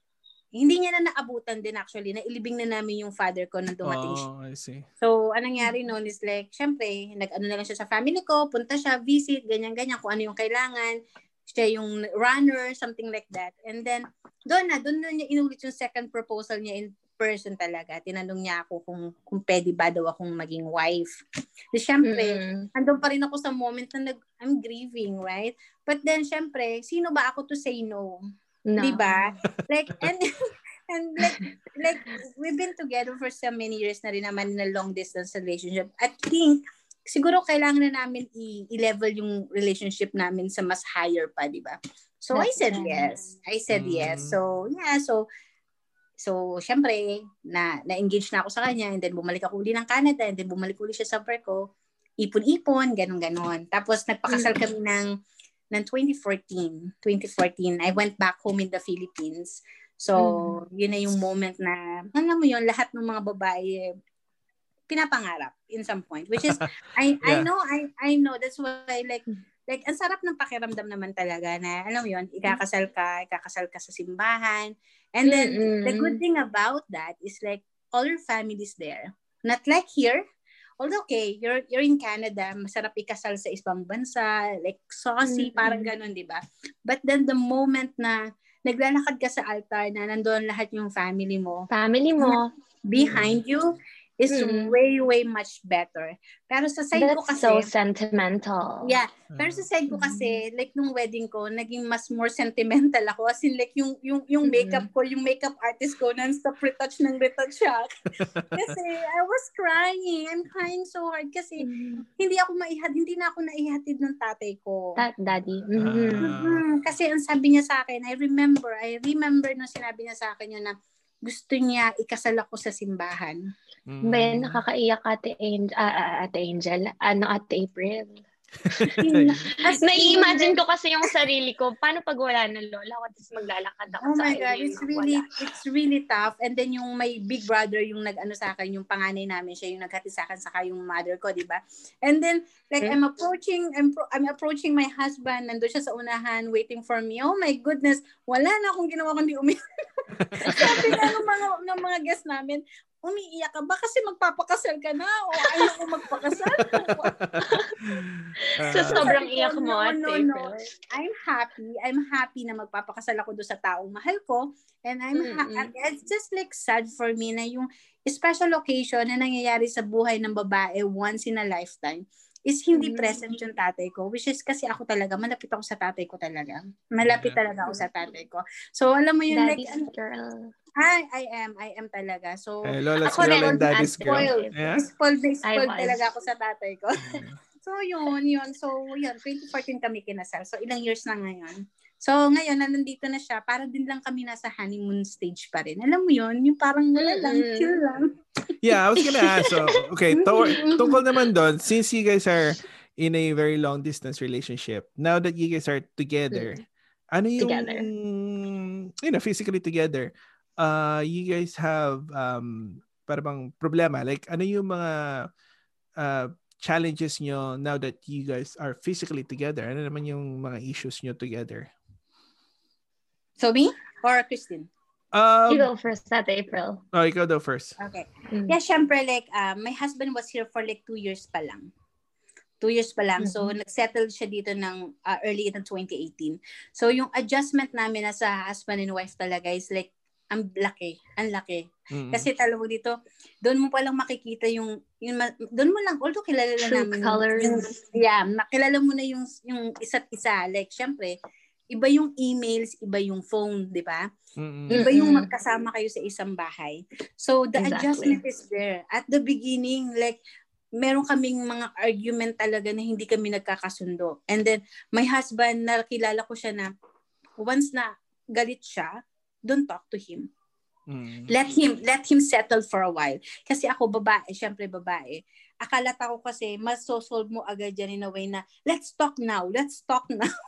hindi niya na naabutan din actually. Nailibing na namin yung father ko nung dumating siya. Oh, I see. So, anong nangyari noon is like, syempre, nag-ano na lang siya sa family ko, punta siya, visit, ganyan-ganyan, kung ano yung kailangan. Siya yung runner, something like that. And then, doon na, doon na niya inulit yung second proposal niya in person talaga. Tinanong niya ako kung, kung pwede ba daw akong maging wife. Di syempre, Mm. andun pa rin ako sa moment na nag, I'm grieving, right? But then, syempre, sino ba ako to say no? No. Di ba? Like, and, and like, like, we've been together for so many years na rin naman in a long distance relationship. I think, siguro kailangan na namin i- i-level yung relationship namin sa mas higher pa, di ba? So, I said right. yes. I said Mm. yes. So, yeah, so, so, syempre, na, na-engage na ako sa kanya and then bumalik ako uli ng Canada and then bumalik uli siya sa work ko. Ipon-ipon, ganun-ganon. Tapos, nagpakasal Mm. kami ng ng 2014. 2014, I went back home in the Philippines. So, yun na yung moment na, alam mo yun, lahat ng mga babae, pinapangarap in some point. Which is, I I Yeah. know, I I know, that's why, like, like, ang sarap ng pakiramdam naman talaga na, alam mo yun, ikakasal ka, ikakasal ka sa simbahan. And then, Mm-mm. the good thing about that is like, all your family's there. Not like here, Although okay, you're you're in Canada, masarap ikasal sa ibang bansa, like saucy, Mm-mm. parang ganun, 'di ba? But then the moment na naglalakad ka sa altar na nandoon lahat yung family mo, Family mo. behind you is Mm-mm. way way much better. Pero sa side ko That's kasi, so sentimental. yeah, pero sa side ko kasi, like nung wedding ko, naging mas more sentimental ako. As in like yung, yung, yung makeup ko, yung makeup artist ko, non-stop retouch ng retouch siya. kasi I was crying. I'm crying so hard kasi Mm. hindi ako maihat, hindi na ako naihatid ng tatay ko. That daddy. Mhm. Mhm. Kasi ang sabi niya sa akin, I remember, I remember nung sinabi niya sa akin yun na gusto niya ikasal ako sa simbahan. Mm. Yan, nakakaiyak ate Angel, ah, ah, ate Angel, ano ate April. Nai-imagine ko kasi yung sarili ko, paano pag wala ng lola ko, tapos maglalakad ako Oh sa my God, it's na really, wala. it's really tough. And then yung may big brother, yung nag-ano sa akin, yung panganay namin, siya yung naghati sa akin, saka yung mother ko, di ba? And then, like, Hmm? I'm approaching, I'm, pro- I'm approaching my husband, nandun siya sa unahan, waiting for me. Oh my goodness, wala na akong ginawa kundi umiyak. Sabi nga ng mga, ng mga guests namin, umiiyak ka ba kasi magpapakasal ka na o ayaw mo magpakasal? So, Ah, sobrang ko, iyak mo, no, ate no, no. April. I'm happy. I'm happy na magpapakasal ako doon sa taong mahal ko. And I'm ha- Mm-mm. it's just like sad for me na yung special occasion na nangyayari sa buhay ng babae once in a lifetime is hindi Mm. present yung tatay ko. Which is kasi ako talaga, malapit ako sa tatay ko talaga. Malapit Yeah. talaga ako sa tatay ko. So, alam mo yun, like, Daddy's ano, girl. I, I am, I am talaga. So, eh, Lola's Ako girl rin, and daddy's girl. spoiled. Yeah? spoiled spoiled talaga ako sa tatay ko. So, yun, yun. So, yun, 2014 kami kinasal. So, ilang years na ngayon. So, ngayon, na nandito na siya, para din lang kami nasa honeymoon stage pa rin. Alam mo yun, yung parang wala lang, Mm-mm. chill lang. Yeah, I was gonna ask. So, okay, to- tungkol naman doon, since you guys are in a very long distance relationship, now that you guys are together, ano yung, Together. you know, physically together, uh, you guys have, um, para bang problema? Like, ano yung mga uh, challenges nyo now that you guys are physically together? Ano naman yung mga issues nyo together? So me or Christine? you Um, go first, not April. oh, ikaw daw first. Okay. Mm. Yeah, syempre like uh, my husband was here for like two years pa lang. Two years pa lang. So nagsettle siya dito ng uh, early in 2018. So yung adjustment namin as a husband and wife talaga is like ang laki, ang laki. Mm. Kasi talo mo dito, doon mo palang makikita yung, yung doon mo lang, although kilala na True namin. colors. Yung, yeah, makilala mo na yung, yung isa't isa. Like, syempre, iba yung emails, iba yung phone, di ba? Mm-mm. Iba yung magkasama kayo sa isang bahay. So, the Exactly. adjustment is there. At the beginning, like, meron kaming mga argument talaga na hindi kami nagkakasundo. And then, my husband, nakilala ko siya na, once na galit siya, don't talk to him. Mm. let him let him settle for a while. Kasi ako babae syempre babae. Akalat ako kasi mas solve mo agad yan in a way na let's talk now let's talk now.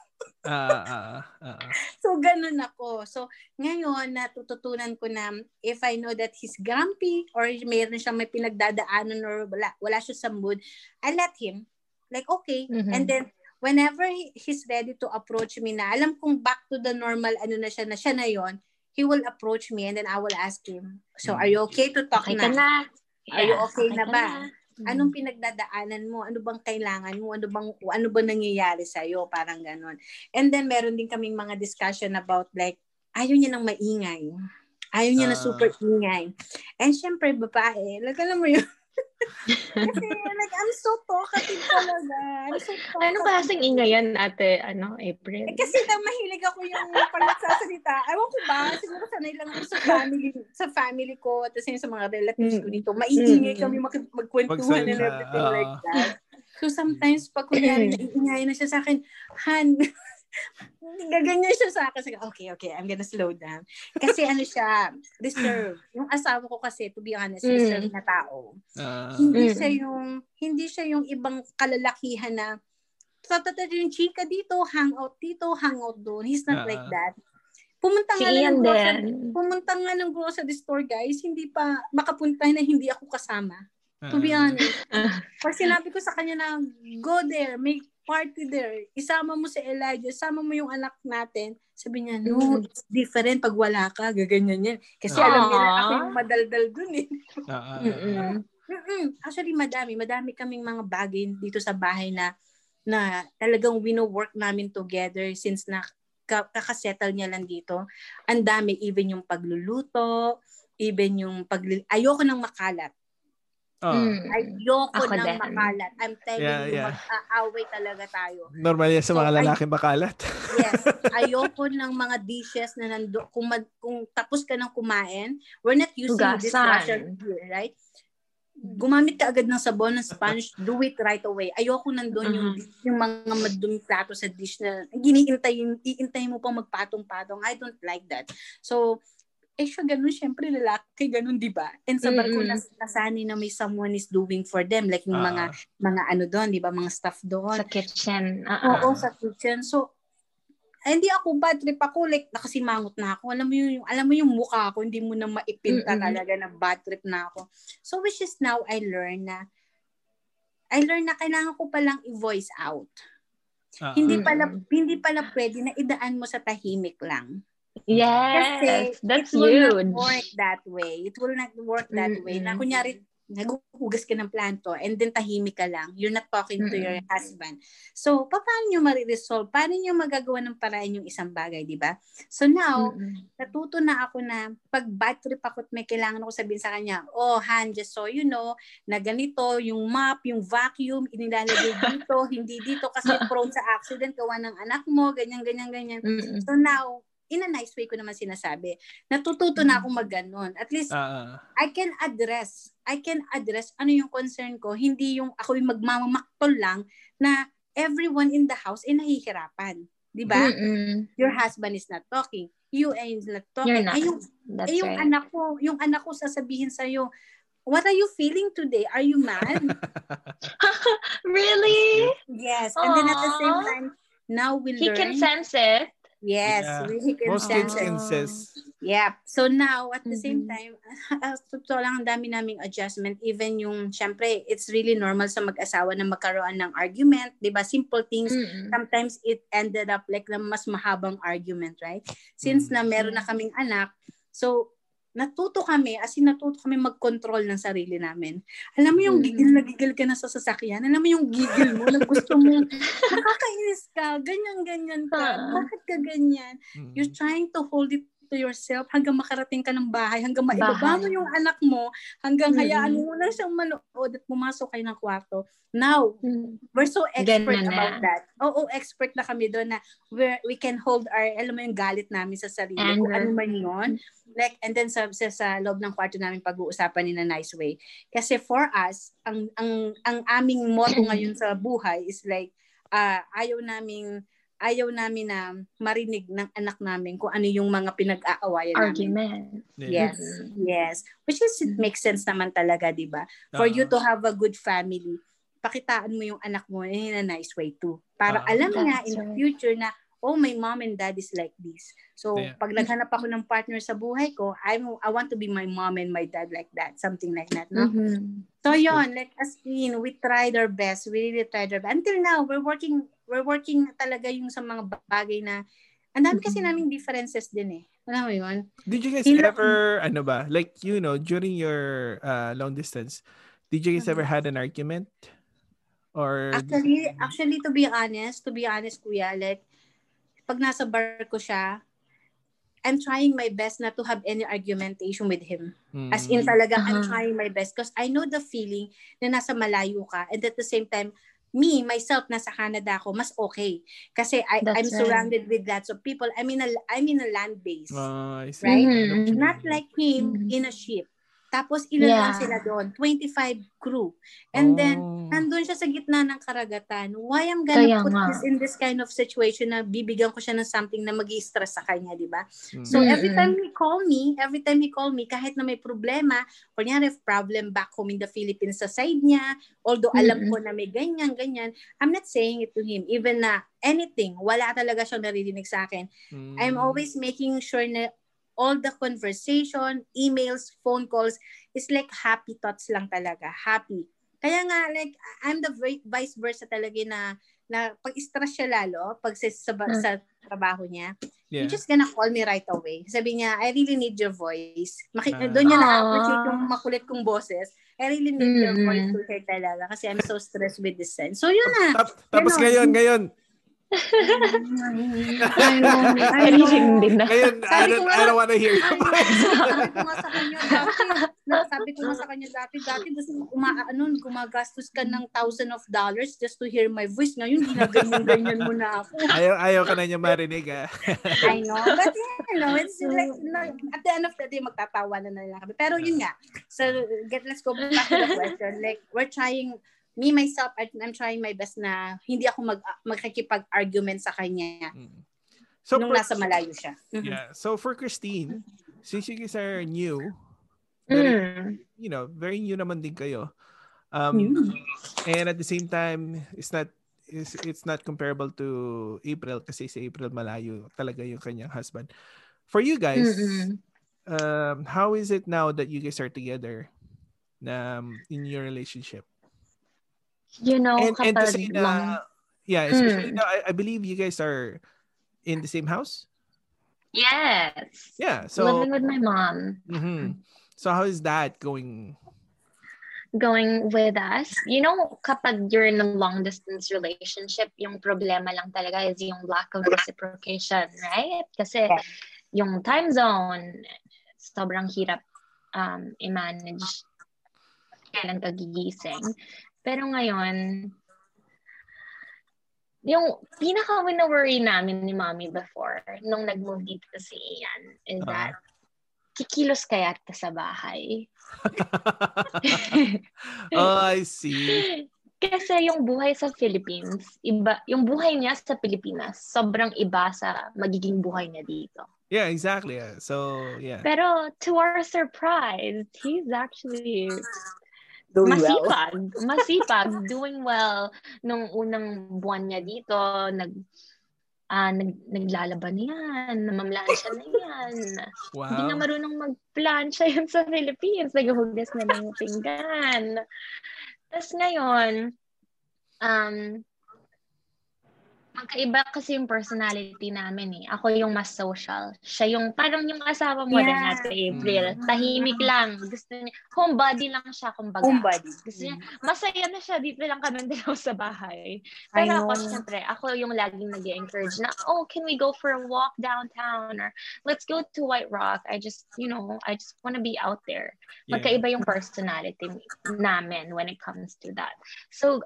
Ah, ah, ah. so ganun ako. So ngayon natututunan ko na if I know that he's grumpy or mayroon siyang may pinagdadaanan or wala, wala siya sa mood I let him. Like okay. Mhm. and then whenever he- he's ready to approach me na alam kong back to the normal ano na siya na siya na yon he will approach me and then I will ask him so are you okay to talk Okay ka na? na. Are you okay na ka ba? Mm. Anong pinagdadaanan mo? Ano bang kailangan mo? Ano bang ano ba nangyayari sa iyo? Parang ganon. And then meron din kaming mga discussion about like ayaw niya ng maingay. Ayaw niya na Ah. super ingay. And syempre babae, alam mo yun. Kasi like I'm so talkative talaga. I'm so talkative. Ano ba kasing ingay yan, ate, ano, April? Eh, kasi na mahilig ako yung pagsasalita. Ewan ko ba, siguro sanay lang ako sa family, sa family ko at yung sa mga relatives ko Mm. dito. Maiingay Mm. kami mag- magkwentuhan and everything oo. like that. So sometimes pag kunyari naiingay na siya sa akin, Han, gaganyan siya sa akin. Sabi, okay, okay, I'm gonna slow down. Kasi ano siya, reserve. Yung asawa ko kasi, to be honest, Mm. reserve na tao Ah, hindi Mm. siya yung hindi siya yung ibang kalalakihan na tatata yung chika dito, hangout dito, hangout doon. He's not Ah. like that. Pumunta nga ng grocery, pumunta nga ng grocery store, guys, hindi pa makapunta na hindi ako kasama. To be ah. honest. Pag sinabi ko sa kanya na, go there, make party there, isama mo si Elijah, isama mo yung anak natin, sabi niya, no, Mm. it's different pag wala ka, gaganyan yan. Kasi alam nila Aww. ako yung madaldal dun eh. Ah. Mm-mm. Mm-mm. Actually, madami. Madami kaming mga bagay dito sa bahay na na talagang wino-work namin together since na ka- kakasettle niya lang dito. Ang dami, even yung pagluluto, even yung pag ayoko nang makalat. Mm. Ayoko Ako nang din. makalat. I'm telling Yeah, you, yeah. mag-aaway talaga tayo. Normal yan sa So, mga I- lalaking bakalat. Yes. Ayoko ng mga dishes na nando kung, mag, kung tapos ka ng kumain, we're not using Hugasan. dishwasher here, right? Gumamit ka agad ng sabon, ng sponge, do it right away. Ayoko nandun yung, yung mga maduming plato sa dish na giniintay, iintay mo pang magpatong-patong. I don't like that. So, eh siya ganun, syempre lalaki, ganun, di ba? And sa barko nas, nasani na may someone is doing for them, like yung mga, Ah. mga ano doon, di ba? Mga staff doon. Sa kitchen. Ah, Oo, sa kitchen. So, eh, hindi ako bad trip ako like nakasimangot na ako. Alam mo yung alam mo yung mukha ko, hindi mo na maipinta Mm-mm. talaga na bad trip na ako. So which is now I learn na I learn na kailangan ko palang i-voice out. Ah, Hindi pala hindi pala pwede na idaan mo sa tahimik lang. Yes, that's it will huge. not work that way. It will not work that way. Na kunyari, naguhugas ka ng planto and then tahimik ka lang. You're not talking to your husband. So, pa- paano nyo mariresolve? Paano nyo magagawa ng paraan yung isang bagay, di ba? So now, Mm-mm. natuto na ako na pag bad trip ako at may kailangan ako sabihin sa kanya, oh, Han, just so you know, na ganito, yung map, yung vacuum, inilalagay dito, hindi dito kasi prone sa accident, gawa ng anak mo, ganyan, ganyan, ganyan. Mm-mm. So now, in a nice way ko naman sinasabi, natututo na akong mag-ganon. At least, ah. I can address, I can address ano yung concern ko, hindi yung ako yung magmamamaktol lang na everyone in the house ay nahihirapan. Di ba? Your husband is not talking. You is not talking. You're not. Ay, yung, That's ay, yung right. anak ko, yung anak ko sasabihin sa'yo, what are you feeling today? Are you mad? really? yes. And then at the same time, now we He learn. can sense it. Yes, Yeah. can Most kids sense. Yeah. So now, at the same Mhm. time, uh, totoo lang ang dami naming adjustment. Even yung, syempre, it's really normal sa mag-asawa na magkaroon ng argument. di ba Simple things. Mm-mm. Sometimes it ended up like na mas mahabang argument, right? Since Mm. na meron na kaming anak, so natuto kami, as in natuto kami mag-control ng sarili namin. Alam mo yung Mm. gigil na gigil ka na sa sasakyan? Alam mo yung gigil mo na gusto mo, nakakainis ka, ganyan-ganyan ka, Ah. bakit ka ganyan? Mm. You're trying to hold it to yourself hanggang makarating ka ng bahay, hanggang maibaba mo yung anak mo, hanggang Mm. hayaan mo na siyang manood at pumasok kayo ng kwarto. Now, Mm. we're so expert Ganyan na. about that. Oo, expert na kami doon na where we can hold our, alam mo yung galit namin sa sarili. Kung Anger. ano man yun. Like, and then sa, sa, sa loob ng kwarto namin pag-uusapan in a nice way. Kasi for us, ang, ang, ang aming motto ngayon sa buhay is like, ah ayaw naming ayaw namin na marinig ng anak namin kung ano yung mga pinag-aawayan namin. Argument. Yes. Mhm. Yes. Which is, it makes sense naman talaga, di ba? For you Ah. to have a good family, pakitaan mo yung anak mo in a nice way too. Para Ah. alam niya That's in the right. future na, oh, my mom and dad is like this. So, Yeah. pag naghanap ako ng partner sa buhay ko, I'm, I want to be my mom and my dad like that. Something like that, no? Mhm. So, yon like as in, we tried our best. We really tried our best. Until now, we're working, we're working talaga yung sa mga bagay na, ang dami kasi Mhm. naming differences din eh. Alam mo yun? Did you guys Sino- ever, ano ba, like, you know, during your uh, long distance, did you guys ever had an argument? Or, Actually, actually to be honest, to be honest kuya, like pag nasa bar ko siya, I'm trying my best not to have any argumentation with him. As in Mm, talaga, I'm Uh-huh. trying my best because I know the feeling na nasa malayo ka and at the same time, me, myself, nasa Canada ako, mas okay. Kasi I, That's I'm right. surrounded with lots of people. I'm in a, I'm in a land base. I see. Right? Mhm. Not like him Mhm. in a ship. Tapos ilan lang Yeah. sila doon? 25 crew. And then, Oh. nandun siya sa gitna ng karagatan. Why I'm gonna Kaya put nga. this in this kind of situation na bibigyan ko siya ng something na mag stress sa kanya, di ba? Mm. So every Mm-mm. time he call me, every time he call me, kahit na may problema, kunyari problem back home in the Philippines sa side niya, although alam Mm-mm. ko na may ganyan, ganyan, I'm not saying it to him. Even na anything, wala talaga siyang naririnig sa akin. Mm. I'm always making sure na all the conversation, emails, phone calls is like happy thoughts lang talaga. Happy. Kaya nga, like, I'm the vi- vice versa talaga na na pag stress siya lalo, pag sa, sa, Mm. sa trabaho niya, Yeah. you're just gonna call me right away. Sabi niya, I really need your voice. Maki- Ah. doon niya na-appreciate yung makulit kong boses. I really need your Mm-mm. voice to hear talaga kasi I'm so stressed with this sense. So yun na. Tap- tapos Ganon. ngayon, ngayon, I know. I know. Hindi na. ngayon, I Sabi don't, I don't wanna hear your voice. sabi ko nga sa kanya dati, na- sabi ko nga sa kanya dati, dati gusto uma, ano, gumagastos ka ng thousand of dollars just to hear my voice. Ngayon, ginaganyan-ganyan mo na ako. ayaw, ayaw ka na niya marinig, ah. I know. But you know, it's like, like, at the end of the day, magtatawa na lang kami. Pero yun nga. So, get, let's go back to the question. Like, we're trying, me, myself, I'm trying my best na hindi ako mag, magkikipag-argument sa kanya Mm. So, nung for- nasa malayo siya. Yeah. So, for Christine, since you guys are new, very, Mm. you know, very new naman din kayo. Um, Mm. and at the same time, it's not it's, it's not comparable to April kasi si April malayo talaga yung kanyang husband. For you guys, Mm-mm. um, how is it now that you guys are together um, in your relationship? You know, and, and to kapag say long... na, yeah, especially Mm. now, I, I believe you guys are in the same house. Yes. Yeah, so Living with my mom. mhm. so how is that going? going with us. You know, kapag you're in a long distance relationship, yung problema lang talaga is yung lack of reciprocation, right? Kasi Yeah. yung time zone, sobrang hirap um, i-manage kailan ka gigising. Pero ngayon, yung pinaka wina-worry namin ni mommy before, nung nag-move dito si Ian, is that kikilos kaya ka sa bahay. oh, I see. Kasi yung buhay sa Philippines, iba, yung buhay niya sa Pilipinas, sobrang iba sa magiging buhay niya dito. Yeah, exactly. So, yeah. Pero to our surprise, he's actually Doing well. masipag. Masipag, doing well nung unang buwan niya dito. Nag, ah nag, naglalaban yan, namamlansya na yan. Wow. Hindi nga marunong magplansya yun sa Philippines. Naghuhugas na lang yung pinggan. Tapos ngayon, um, magkaiba kasi yung personality namin eh. Ako yung mas social. Siya yung, parang yung asawa mo Yeah. rin ate April. Mm. Tahimik lang. Gusto niya, homebody lang siya, kumbaga. Homebody. Gusto niya, masaya na siya, dito lang kami dalawa sa bahay. I Pero ako, know. syempre, ako yung laging nag encourage na, oh, can we go for a walk downtown? Or let's go to White Rock. I just, you know, I just want to be out there. Yeah. Magkaiba yung personality namin when it comes to that. So,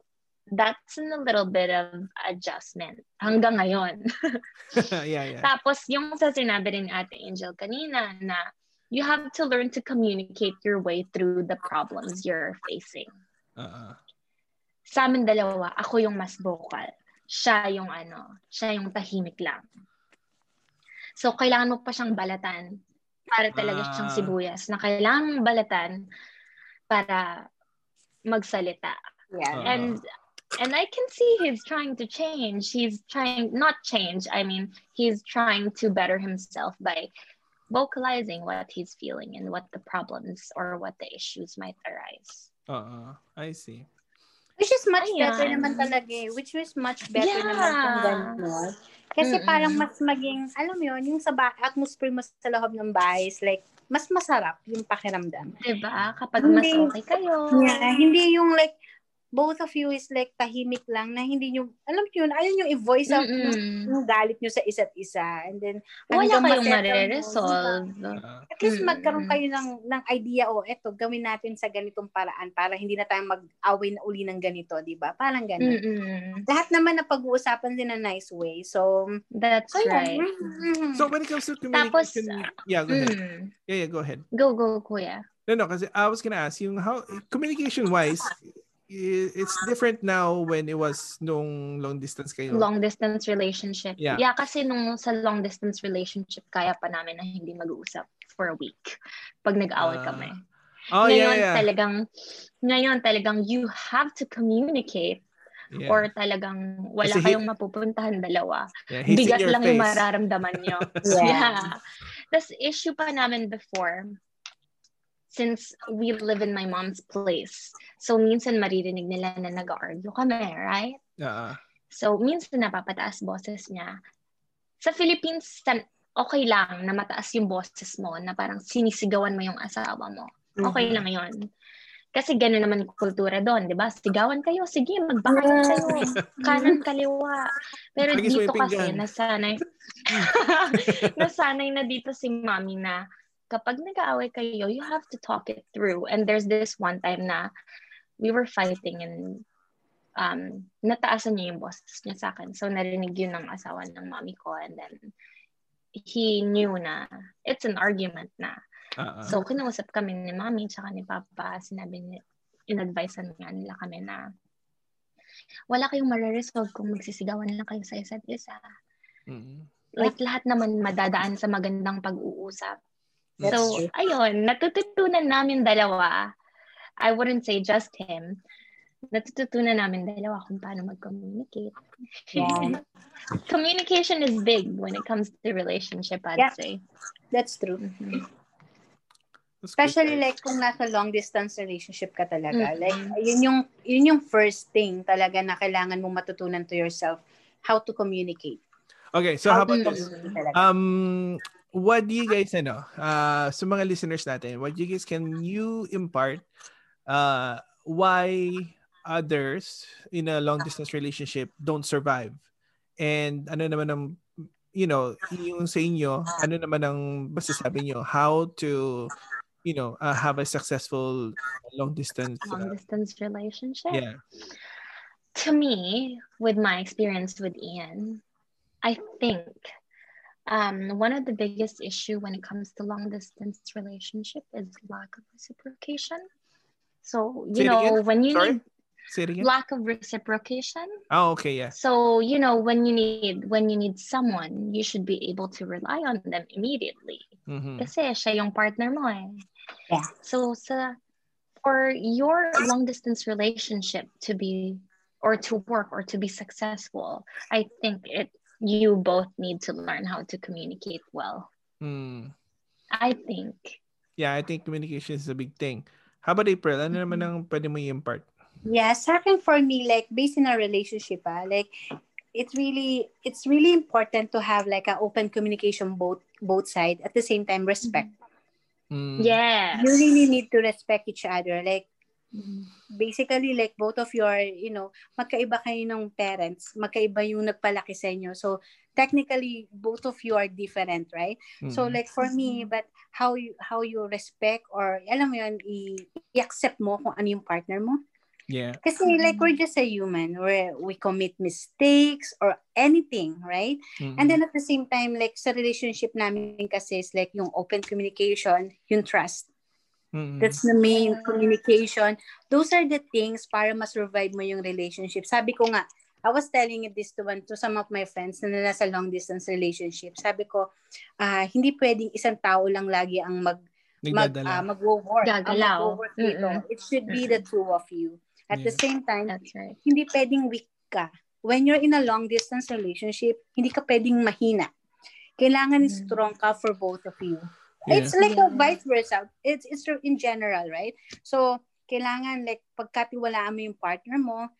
that's in a little bit of adjustment hanggang ngayon. yeah, yeah. Tapos, yung sa sinabi rin Ate Angel kanina na you have to learn to communicate your way through the problems you're facing Uh-uh. sa amin dalawa, ako yung mas vocal. Siya yung ano, siya yung tahimik lang. So, kailangan mo pa siyang balatan para talaga Ah. siyang sibuyas na kailangan mong balatan para magsalita. Yeah. Uh-uh. And and I can see he's trying to change. He's trying not change. I mean, he's trying to better himself by vocalizing what he's feeling and what the problems or what the issues might arise. Uh-uh. I see. Which is much Ayan. better naman talaga eh. Which is much better Yeah. naman kung gano'n. Kasi Mm-mm. parang mas maging, alam mo yun, yung sa ba- atmosphere mo sa loob ng bahay is like, mas masarap yung pakiramdam. Diba? Kapag mas Hindi. okay kayo. Yeah, hindi yung like, both of you is like tahimik lang na hindi nyo, alam nyo yun, ayaw nyo i-voice out yung, yung galit nyo sa isa't isa. And then, Wala kayong mariresolve. Uh-uh. At least Mm-mm. magkaroon kayo ng, ng idea, o eto, gawin natin sa ganitong paraan para hindi na tayo mag-away na uli ng ganito, di ba? Parang ganun. Lahat naman na pag-uusapan din na nice way. So, That's ayun. right. Mm. So when it comes to Tapos, communication, yeah, go ahead. Mm. Yeah, yeah, go ahead. Go, go, kuya. No, no, kasi I was gonna ask you how communication wise, it's different now when it was nung long distance kayo. Long distance relationship. Yeah. kasi nung sa long distance relationship, kaya pa namin na hindi mag-uusap for a week pag nag-away Ah. kami. oh ngayon yeah, yeah. talagang ngayon talagang you have to communicate yeah. or talagang wala Kasi he- kayong mapupuntahan dalawa. yeah, your lang face. yung mararamdaman nyo. Yeah. yeah. Tapos issue pa namin before, since we live in my mom's place, so minsan maririnig nila na nag-argue kami, right? Uh-uh. So minsan napapataas boses niya. Sa Philippines, san- okay lang na mataas yung boses mo, na parang sinisigawan mo yung asawa mo. Okay Mhm. lang yun. Kasi gano'n naman yung kultura doon, di ba? Sigawan kayo, sige, magbakalan kayo. Kanan, kaliwa. Pero dito kasi, nasanay, nasanay na dito si mami na kapag nag-aaway kayo, you have to talk it through. And there's this one time na we were fighting and um, nataasan niya yung boses niya sa akin. So, narinig yun ng asawa ng mami ko. And then, he knew na it's an argument na. Uh-uh. So, kinausap kami ni mami tsaka ni papa. Sinabi ni, in-advisean nga nila kami na wala kayong mariresolve kung magsisigawan lang kayo sa isa't isa. Mm. Like, lahat naman madadaan sa magandang pag-uusap. That's so, true. ayun, natututunan namin dalawa. I wouldn't say just him. Natututunan namin dalawa kung paano mag-communicate. Yeah. Communication is big when it comes to relationship, I'd Yeah. say. That's true. Mhm. That's Especially guys. like kung nasa long distance relationship ka talaga. Mm-mm. Like yun yung yun yung first thing talaga na kailangan mong matutunan to yourself how to communicate. Okay, so how to about this? talaga. Um, what do you guys ano? Uh, sa mga listeners natin, what you guys can you impart uh why others in a long distance relationship don't survive? And ano naman ang you know, yung sa inyo, ano naman ang masasabi nyo how to you know, uh, have a successful long distance Long uh, distance relationship. yeah. to me, with my experience with Ian, I think um, one of the biggest issue when it comes to long distance relationship is lack of reciprocation. So you know again? when you Sorry? need Say it again. lack of reciprocation. Oh, okay, yeah. So you know when you need when you need someone, you should be able to rely on them immediately. Mhm. Kasi siya yung partner mo eh. Yeah. So sa for your long distance relationship to be or to work or to be successful, I think it you both need to learn how to communicate well. Mm. I think. Yeah, I think communication is a big thing. How about April? Ano naman ang pwede mo i-impart? Yeah, sa akin for me, like based in a relationship, ah, like it's really it's really important to have like an open communication both both side at the same time respect. Mm. Yes. You really need to respect each other. Like basically like both of your, you know, magkaiba kayo ng parents, magkaiba yung nagpalaki sa inyo. So technically both of you are different, right? So Mm. like for me, but how you how you respect or alam mo yun, i- i-accept mo kung ano yung partner mo. Yeah. Kasi like we're just a human where we commit mistakes or anything, right? Mm. And then at the same time, like sa relationship namin kasi is like yung open communication, yung trust. Mm. That's the main communication. Those are the things para ma-survive mo yung relationship. Sabi ko nga, I was telling it this to one to some of my friends na nasa long distance relationship. Sabi ko, ah hindi pwedeng isang tao lang lagi ang mag mag uh, magwo-work. Ang Gagalaw. magwo-work dito. It should be the two of you. At the Yeah. same time, That's right. hindi pwedeng weak ka. When you're in a long distance relationship, hindi ka pwedeng mahina. Kailangan Mm. strong ka for both of you. Yeah. It's like a vice versa. It's it's in general, right? So, kailangan like pagkatiwalaan mo yung partner mo,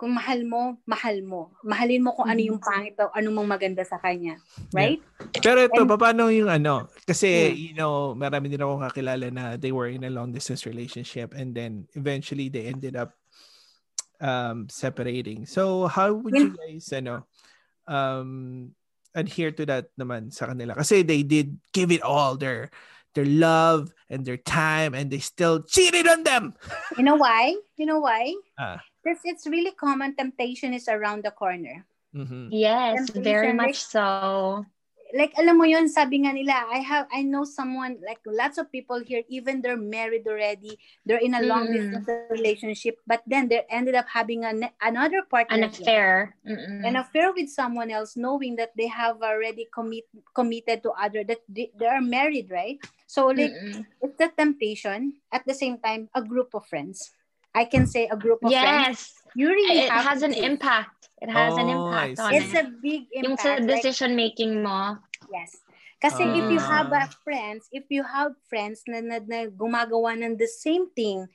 kung mahal mo, mahal mo. Mahalin mo kung ano yung pangit o ano mang maganda sa kanya. Right? Pero ito, And- paano yung ano? Kasi, Hmm. you know, marami din ako kakilala na they were in a long distance relationship and then eventually they ended up um, separating. So, how would you guys, ano, um, adhere to that naman sa kanila? Kasi they did give it all, their their love and their time and they still cheated on them. You know why? You know why? Ah. Because it's really common temptation is around the corner. Mhm. Yes, very Temptation, much so. Like alam mo yun sabi nga nila I have I know someone like lots of people here even they're married already they're in a long Mm. distance relationship but then they ended up having an, another partner An affair. Mm-mm. an affair with someone else knowing that they have already commit committed to other that they, they are married right so like Mm-mm. it's a temptation at the same time a group of friends I can say a group of friends Yes, you really it have has to an impact. It has an Oh, I impact on it's it. a big Yung impact sa like, decision making mo. Yes. Kasi if you Ah. have a friends, if you have friends na, na, na gumagawa ng the same thing,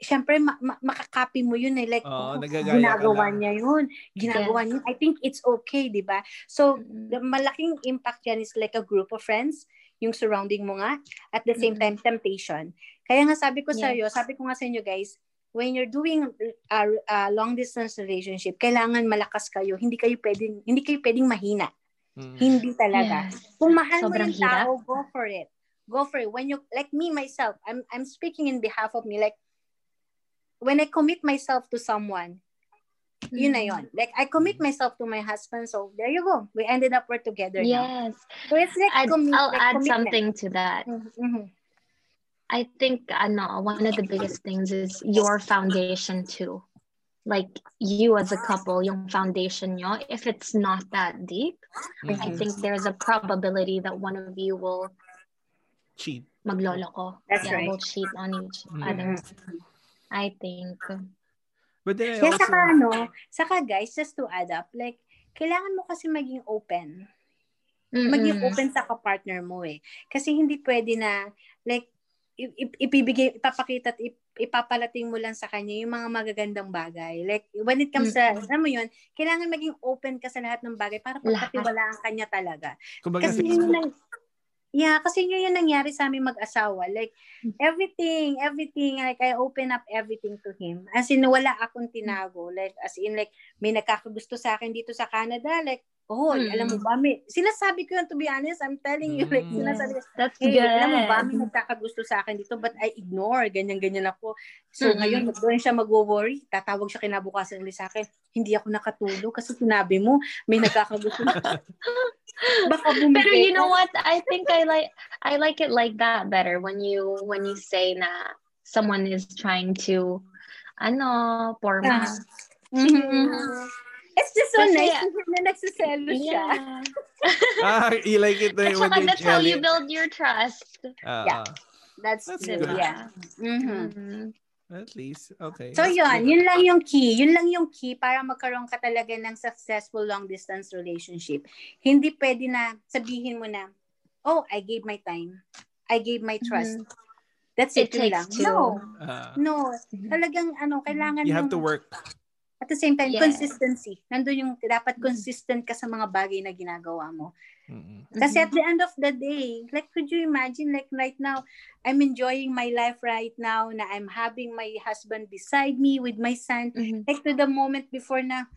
syempre ma- ma- makakapi mo yun eh. Like, oh, ginagawa niya yun. Ginagawa niya. I think it's okay, di ba? So, the malaking impact yan is like a group of friends, yung surrounding mo nga, at the same time, temptation. Kaya nga sabi ko sa iyo, Yes. sabi ko nga sa inyo guys, when you're doing a, a long distance relationship, kailangan malakas kayo. Hindi kayo pwedeng hindi kayo pwedeng mahina. Mm. Hindi talaga. Yes. Kung mahal Sobrang mo yung hirap. tao, go for it. Go for it. When you, like me, myself, I'm, I'm speaking in behalf of me. Like, when I commit myself to someone, yun na yun. Like, I commit myself to my husband, so there you go. We ended up, we're together now. Yes. So it's like, I'd, commi- I'll like add commitment. something to that. Mhm. I think ano, one of the biggest things is your foundation too. Like you as a couple, your foundation nyo, if it's not that deep, I Mhm. think there's a probability that one of you will Cheat. magloloko. That's yeah, right. will cheat on each Mhm. other. I think. But then I Kaya also... saka ano, saka guys, just to add up, like, kailangan mo kasi maging open. maging Mm-mm. open sa kapartner mo eh. Kasi hindi pwede na, like, i- i- ipibigay, ipapakita at ip- ipapalating mo lang sa kanya yung mga magagandang bagay. Like, when it comes sa, Mm-mm. alam mo yun, kailangan maging open ka sa lahat ng bagay para pagkatiwalaan ka niya talaga. Kumbaga, Kasi yun yung, nang- yeah, kasi yun yung nangyari sa aming mag-asawa. Like, everything, everything, like, I open up everything to him. As in, wala akong tinago. Like, as in, like, may nagkakagusto sa akin dito sa Canada. Like, oh, Mm. alam mo ba, may, sinasabi ko yun, to be honest, I'm telling you, like, Mm. sinasabi ko, That's hey, good. alam mo ba, may nagkakagusto sa akin dito, but I ignore, ganyan-ganyan ako. So, Mm-mm. ngayon, doon siya mag-worry, tatawag siya kinabukasan ulit sa akin, hindi ako nakatulog kasi sinabi mo, may nagkakagusto. Baka bumigay Pero you know what? I think I like I like it like that better when you when you say na someone is trying to ano, forma. Mhm. It's just so Kasi- nice to hear na nagsiselo siya. Yeah. ah, you like it At when saka you're that's how you build your trust. Ah, Yeah. ah. That's, That's true, good. yeah. Mhm. Mhm. At least, okay. So That's yun, good. yun lang yung key. Yun lang yung key para magkaroon ka talaga ng successful long distance relationship. Hindi pwede na sabihin mo na, oh, I gave my time. I gave my trust. That's it, It takes lang. two. No, Ah, no. Talagang ano, kailangan you have yung- to work. At the same time, Yeah. consistency. Nandun yung dapat Mhm. consistent ka sa mga bagay na ginagawa mo. Mm-mm. Kasi at the end of the day, like could you imagine like right now, I'm enjoying my life right now na I'm having my husband beside me with my son. Mhm. Like to the moment before na,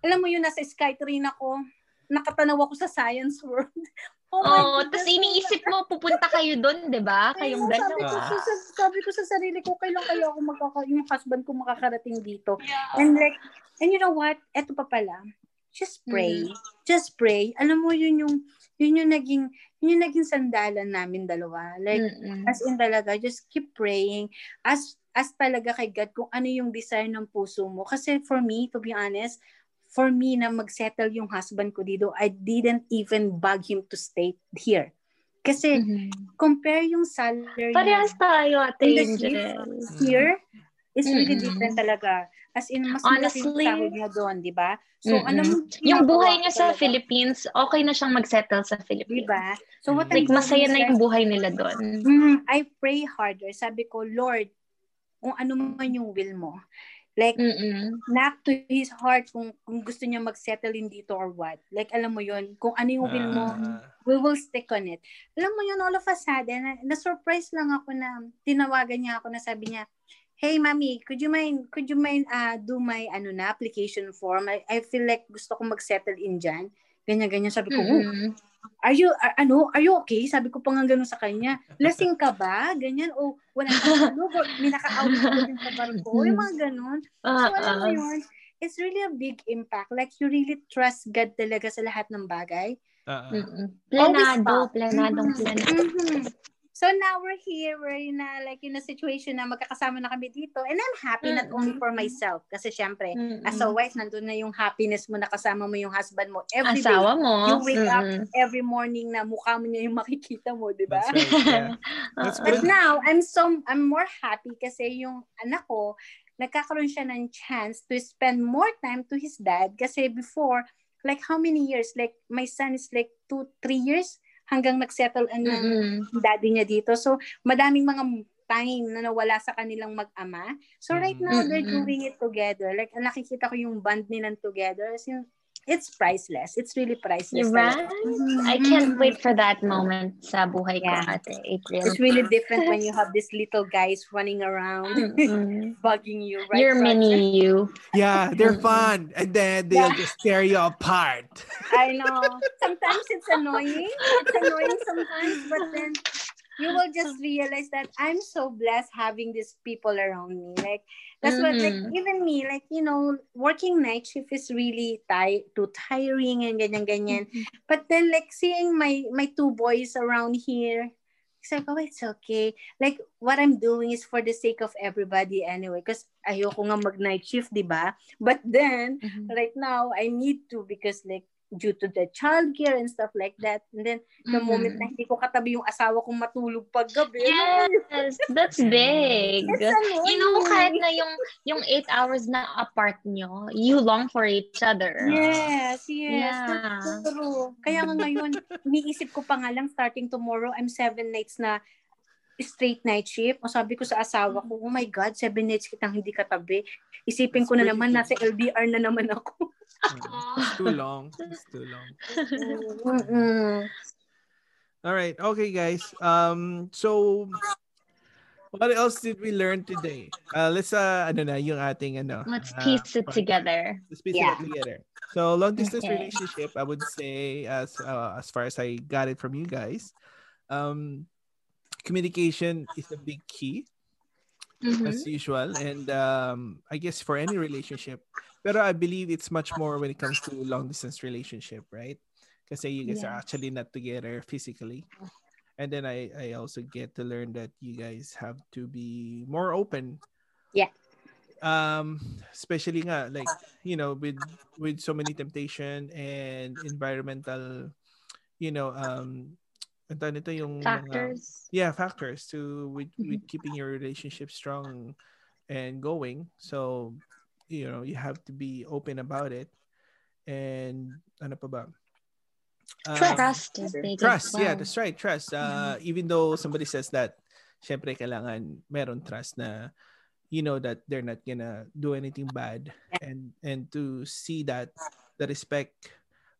alam mo yun, nasa Skytrain ako, nakatanaw ako sa science world. Oh, Oh, tapos iniisip mo, pupunta kayo doon, di ba? Kayong Ayun, sabi ko, dalawa. sa, sa- sabi ko sa sarili ko, kailan kaya ako magkaka, yung husband ko makakarating dito. And like, and you know what? Eto pa pala. Just pray. Just pray. Alam mo, yun yung, yun yung naging, yun yung naging sandalan namin dalawa. Like, Mm-mm. as in talaga, just keep praying. As, as talaga kay God kung ano yung desire ng puso mo. Kasi for me, to be honest, for me na mag-settle yung husband ko dito, I didn't even bug him to stay here. Kasi, Mhm. compare yung salary Parehas tayo, Ate Angel. here is really Mm-mm. different talaga. As in, mas Honestly, sahod niya doon, di ba? So, Mm-mm. alam mo, Yung buhay niya sa talaga, Philippines, okay na siyang mag-settle sa Di Philippines. ba? So, what Like, I'm masaya na yung buhay nila doon. Mm, I pray harder. Sabi ko, Lord, kung ano man yung will mo. Like, Mm-mm. knock to his heart kung, kung gusto niya mag-settle in dito or what. Like, alam mo yun, kung ano yung will mo, Ah, we will stick on it. Alam mo yun, all of a sudden, na, na-surprise lang ako na tinawagan niya ako na sabi niya, Hey, mami, could you mind, could you mind uh, do my ano na, application form? I, I feel like gusto ko mag-settle in dyan. Ganyan-ganyan. Sabi ko, oh, Mm-mm. Are you, are, ano, are you okay? Sabi ko pa nga ganun sa kanya. Lasing ka ba? Ganyan. O wala kang tulog? O may naka-out ka din sa barko? Yung mga ganun. So Ah, alam mo ah. yun, it's really a big impact. Like you really trust God talaga sa lahat ng bagay. ah. Mm-mm. Planado, planadong planado. Mhm. So now we're here, we're in a, like in a situation na magkakasama na kami dito. And I'm happy not only for myself. Kasi syempre, Mm-mm. as a wife, nandun na yung happiness mo na kasama mo yung husband mo every day. Asawa mo. You wake up Mm-mm. every morning na mukha mo niya yung makikita mo, di ba? Right. Yeah. That's Oo. good. But now, I'm so, I'm more happy kasi yung anak ko, nagkakaroon siya ng chance to spend more time to his dad kasi before, like how many years? Like my son is like two, three years hanggang nagsettle ang Mm-mm. daddy niya dito. So, madaming mga time na nawala sa kanilang mag-ama. So, right now, they're Mm-mm. doing it together. Like, nakikita ko yung bond nilang together. As in, it's priceless. It's really priceless. You're talaga. right. I can't mm-hmm. wait for that moment sa buhay ko, Ate April. It's really different when you have these little guys running around, Mm-mm. bugging you, right? You're Roger? mini you. Yeah, they're fun. And then they'll Yeah. just tear you apart. I know. Sometimes it's annoying. It's annoying sometimes, but then you will just realize that I'm so blessed having these people around me. Like that's what like Mhm. even me, like, you know, working night shift is really ti- too tiring and ganyan ganyan. But then like seeing my my two boys around here, it's like, oh, it's okay. Like, what I'm doing is for the sake of everybody anyway. Because ayoko nga mag-night shift, di ba? But then, Mhm. right now I need to because like due to the childcare and stuff like that. And then the moment na hindi ko katabi yung asawa kong matulog pag gabi. Yes, that's big. Annoying. You know, kahit na yung yung eight hours na apart nyo, you long for each other. Yes, yes. Yeah. That's true. Kaya nga ngayon, iniisip ko pa nga lang starting tomorrow, I'm seven nights na straight night shift. O sabi ko sa asawa ko, oh my God, seven nights kitang hindi katabi. Isipin ko na naman, nasa LDR na naman ako. It's too long. It's too long. Mm-mm. All right. Okay, guys. Um, so what else did we learn today? Uh, let's uh, ano na yung ating ano. Let's uh, piece it part- together. Let's piece Yeah. it together. So long distance Okay. relationship, I would say, as uh, as far as I got it from you guys, um, communication is a big key Mhm. as usual, and um, I guess for any relationship. But I believe it's much more when it comes to long distance relationship, right? Because you guys are actually not together physically. And then I, I also get to learn that you guys have to be more open. Yeah. Um, especially nga, like, you know, with with so many temptation and environmental, you know, um, ang tawag nito yung mga- Factors. yeah factors to with, Mhm. with keeping your relationship strong and going. So, you know, you have to be open about it. And ano pa ba? Um, Trust is big. as trust yeah that's right trust uh even though somebody says that syempre kailangan meron trust na you know that they're not gonna do anything bad and and to see that the respect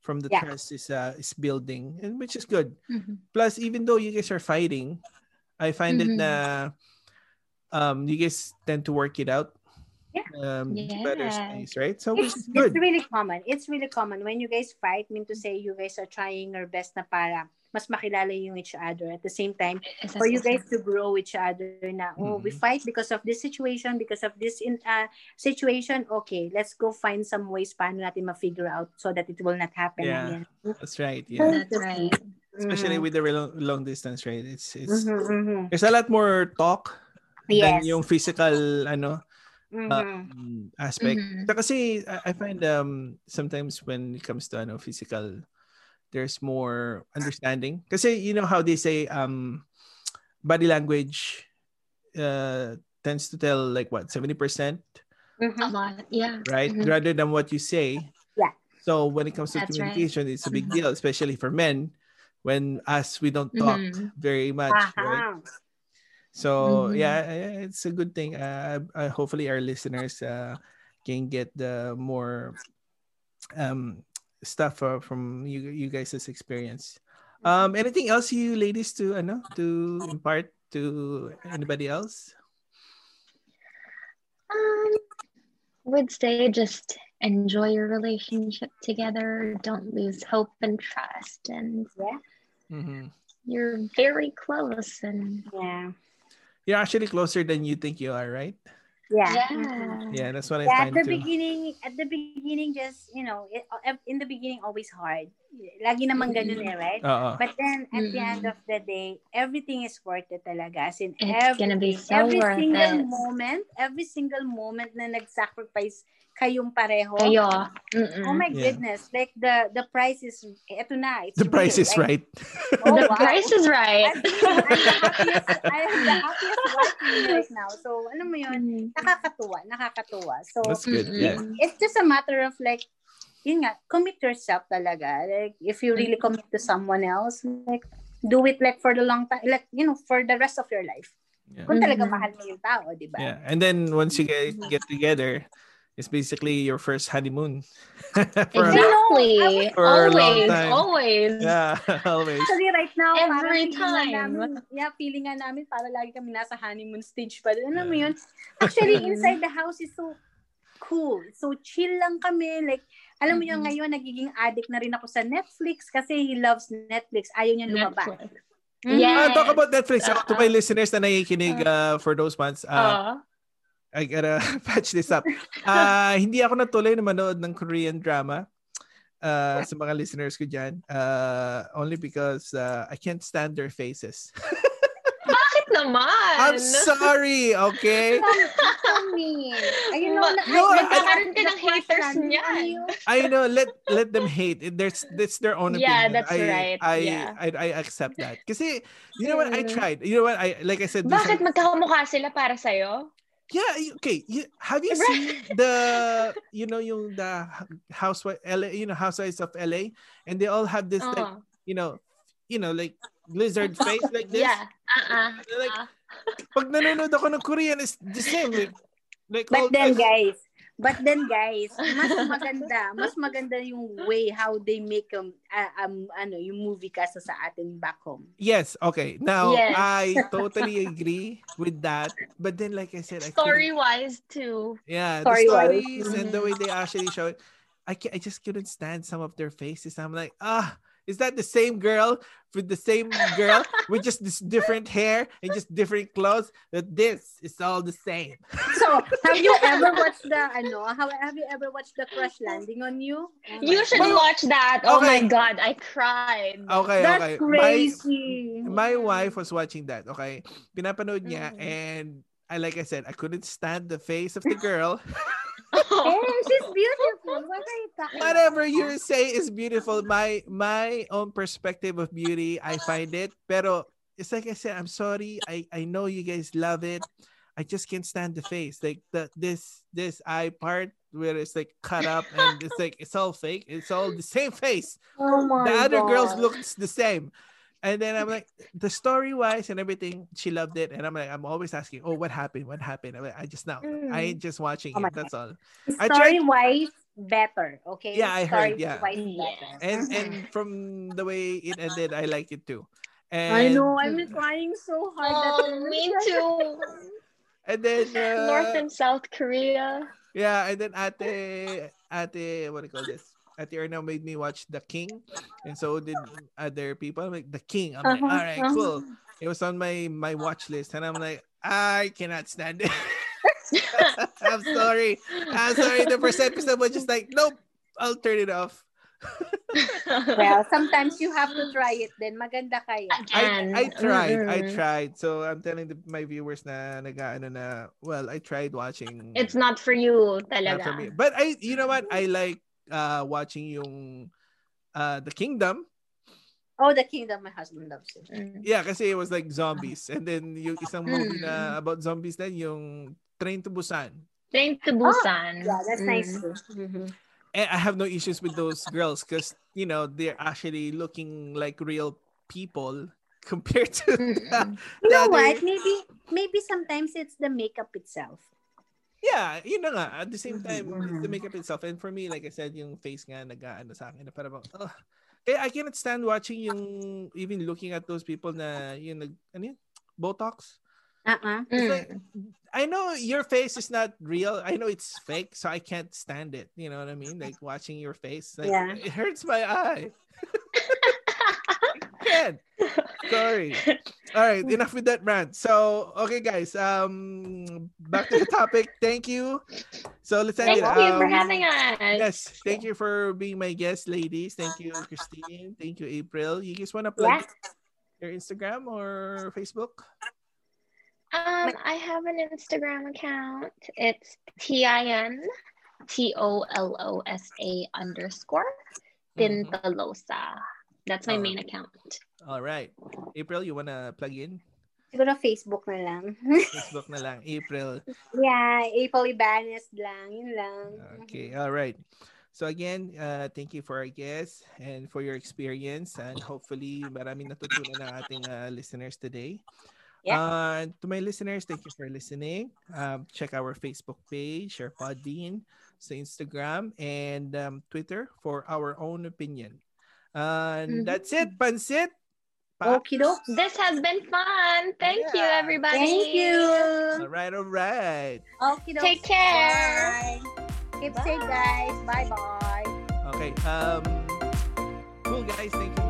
from the Yeah. trust is uh is building and which is good Mhm. plus even though you guys are fighting i find it Mhm. na um you guys tend to work it out Yeah. um to better Yeah. space right so which It's, good it's really common. It's really common. When you guys fight, mean to say you guys are trying your best na para mas makilala yung each other. At the same time, Yes, for you yes, yes. guys to grow each other na, oh, we Mhm. fight because of this situation, because of this in uh, situation, okay, let's go find some ways paano natin ma-figure out so that it will not happen Yeah. again. that's right yeah That's right. especially Mhm. with the long, long distance right it's it's Mhm, mhm. there's a lot more talk Yes. than yung physical ano Mhm. um, aspect. Mhm. So kasi I, I find um sometimes when it comes to ano physical there's more understanding. Kasi you know how they say um body language uh tends to tell like what 70% Mhm. A lot. Yeah. right Mhm. rather than what you say. Yeah. So when it comes to That's right. communication it's a big Mhm. deal especially for men when us we don't talk Mhm. very much, right? Aha. So Mhm. yeah, yeah, it's a good thing. Uh, uh, hopefully, our listeners uh, can get the more um, stuff uh, from you you guys' experience. Um, anything else you ladies to ano to impart to anybody else? Um, would say just enjoy your relationship together. Don't lose hope and trust, and hmm you're very close. And Yeah. You're actually closer than you think you are, right? Yeah. yeah. Yeah, that's what I Yeah, at the too. beginning, at the beginning, just, you know, it, uh, in the beginning, always hard. Lagi naman ganun eh, right? Oo. But then, at the end of the day, everything is worth it talaga. As in, It's gonna be everything. so every worth single it. moment, every single moment na nag-sacrifice kayong pareho. kayo. Oh my Yeah. goodness. Like, the the price is, eto na. It's The price real. is Like, right. Oh, the wow. price is right. I'm, I'm the happiest, I'm the happiest wife right now. So, alam mo yun, Mm. nakakatuwa, nakakatuwa. So, That's good. Mm-mm. Yeah. it's just a matter of like yun nga commit yourself talaga like if you really commit to someone else like do it like for the long time like you know for the rest of your life Yeah. kung talaga Mhm. mahal mo yung tao di ba Yeah. And then once you get get together, it's basically your first honeymoon. For a- Exactly. A long always, time. always. yeah, always. Actually, right now, Every parang time. Namin, yeah, feeling nga namin para lagi kami nasa honeymoon stage pa. Alam mo Yeah. yun? Actually, inside the house is so cool. So, chill lang kami. Like, alam mo yun, Mhm. ngayon, nagiging addict na rin ako sa Netflix kasi he loves Netflix. Ayaw niya lumabas. Netflix. Mhm. Yeah. Uh, talk about Netflix. Uh, to Uh-uh. my listeners na nakikinig uh, for those months, uh, Oh. I gotta patch this up. Uh, hindi ako natuloy na manood ng Korean drama uh, sa mga listeners ko dyan. Uh, only because uh, I can't stand their faces. Bakit naman? I'm sorry, okay? Ayun, no, Ma- na, No, I- Nagkakaroon ka ng haters niyan. I know. Let let them hate. It- There's that's their own Yeah, opinion. that's I, right. I, Yeah. I I accept that. Kasi you know what? I tried. You know what? I like I said. Bakit magkakamukha sila para sa'yo? Yeah, okay. You, have you seen the you know yung the housewife LA, you know housewives of LA and they all have this like, Oh. you know, you know like lizard face like this. Yeah. Uh-uh. Like Uh. pag nanonood ako ng Korean is the same. Like, like all But then guys, but then guys, mas maganda, mas maganda yung way how they make um, uh, um ano, yung movie kasa sa atin back home. Yes, okay. Now Yes. I totally agree with that. But then like I said, I Story-wise too. Yeah, Story the wise. stories and the way they actually show it. I can I just couldn't stand some of their faces. I'm like, ah, is that the same girl with the same girl with just this different hair and just different clothes? That this is all the same. So, have you ever watched the ano, how have you ever watched the Crush Landing on You? Oh You should God. watch that. Oh Okay. my god, I cried. Okay, That's okay. crazy. My, my wife was watching that. Okay, pinapanood niya Mm. and I like I said, I couldn't stand the face of the girl. Oh. She's beautiful. What are you talking Whatever you say is beautiful. My my own perspective of beauty, I find it. Pero it's like I said, I'm sorry. I I know you guys love it. I just can't stand the face. Like the this this eye part where it's like cut up and it's like it's all fake. It's all the same face. Oh my the other girls God. looks the same. And then I'm like, the story wise and everything, she loved it. And I'm like, I'm always asking, oh, what happened? What happened? I'm like, I just now, I ain't just watching Oh it. That's all. I Story tried- wise, better. Okay. Yeah, I heard, yeah. Story-wise, Yeah. better. And and from the way it ended, I like it too. And I know. I'm trying so hard. Oh, me too. And then uh, North and South Korea. Yeah, and then Ate, Ate, what do you call this? Ate Erna made me watch The King, and so did other people. I'm like, The King. I'm like, Uh-huh, all right, uh-huh. cool. It was on my my watch list, and I'm like, I cannot stand it. I'm sorry. I'm sorry. The first episode was just like, nope, I'll turn it off. Well, sometimes you have to try it then. Maganda kaya. I, I tried. I Mm-mm. tried. So I'm telling the, my viewers na nag-ano na, well, I tried watching. It's not for you, talaga. not for me. But I, you know what? I like uh watching yung uh The Kingdom. Oh, The Kingdom, my husband loves it. Mm. Yeah, kasi it was like zombies. And then yung isang movie Mm. na about zombies na yung Train to Busan. Train to Busan. Yeah, that's nice Mm-hmm. And I have no issues with those girls because you know they're actually looking like real people compared to the, Mm-mm. You know the what? Maybe maybe sometimes it's the makeup itself. Yeah, yun na nga. At the same time, it's the makeup itself. And for me, like I said, yung face nga nag-ano sa akin na parang, oh, kaya I cannot stand watching yung, even looking at those people na, yung nag, ano yun? Botox? Uh-uh. It's Mm. like, I know your face is not real. I know it's fake, so I can't stand it. You know what I mean? Like watching your face, like Yeah. it hurts my eye. can't. Sorry. All right, enough with that rant. So, okay, guys. Um, back to the topic. Thank you. So let's end Thank it. you for Um, having us. Yes, thank you for being my guest, ladies. Thank you, Christine. Thank you, April. You guys want to plug your Instagram or Facebook? Um, I have an Instagram account. It's T I N T O L O S A underscore Mhm. Tintalosa. That's my Oh. main account. All right. April, you want to plug in? Siguro Facebook na lang. Facebook na lang. April. yeah, April Ibanez lang. Yun lang. Okay. All right. So again, uh, thank you for our guests and for your experience and hopefully maraming natutunan ng ating uh, listeners today. Yeah. Uh, to my listeners, thank you for listening. Um, check our Facebook page, our Podbean, sa Instagram, and um, Twitter for our own opinion. And Mhm. that's it, Pansit. Pa- Okie doke. This has been fun. Thank you, everybody. Thank you. All right, all right. Okie doke. Take care. Bye. Keep safe, guys. Bye-bye. Okay. Um, cool, guys. Thank you very much.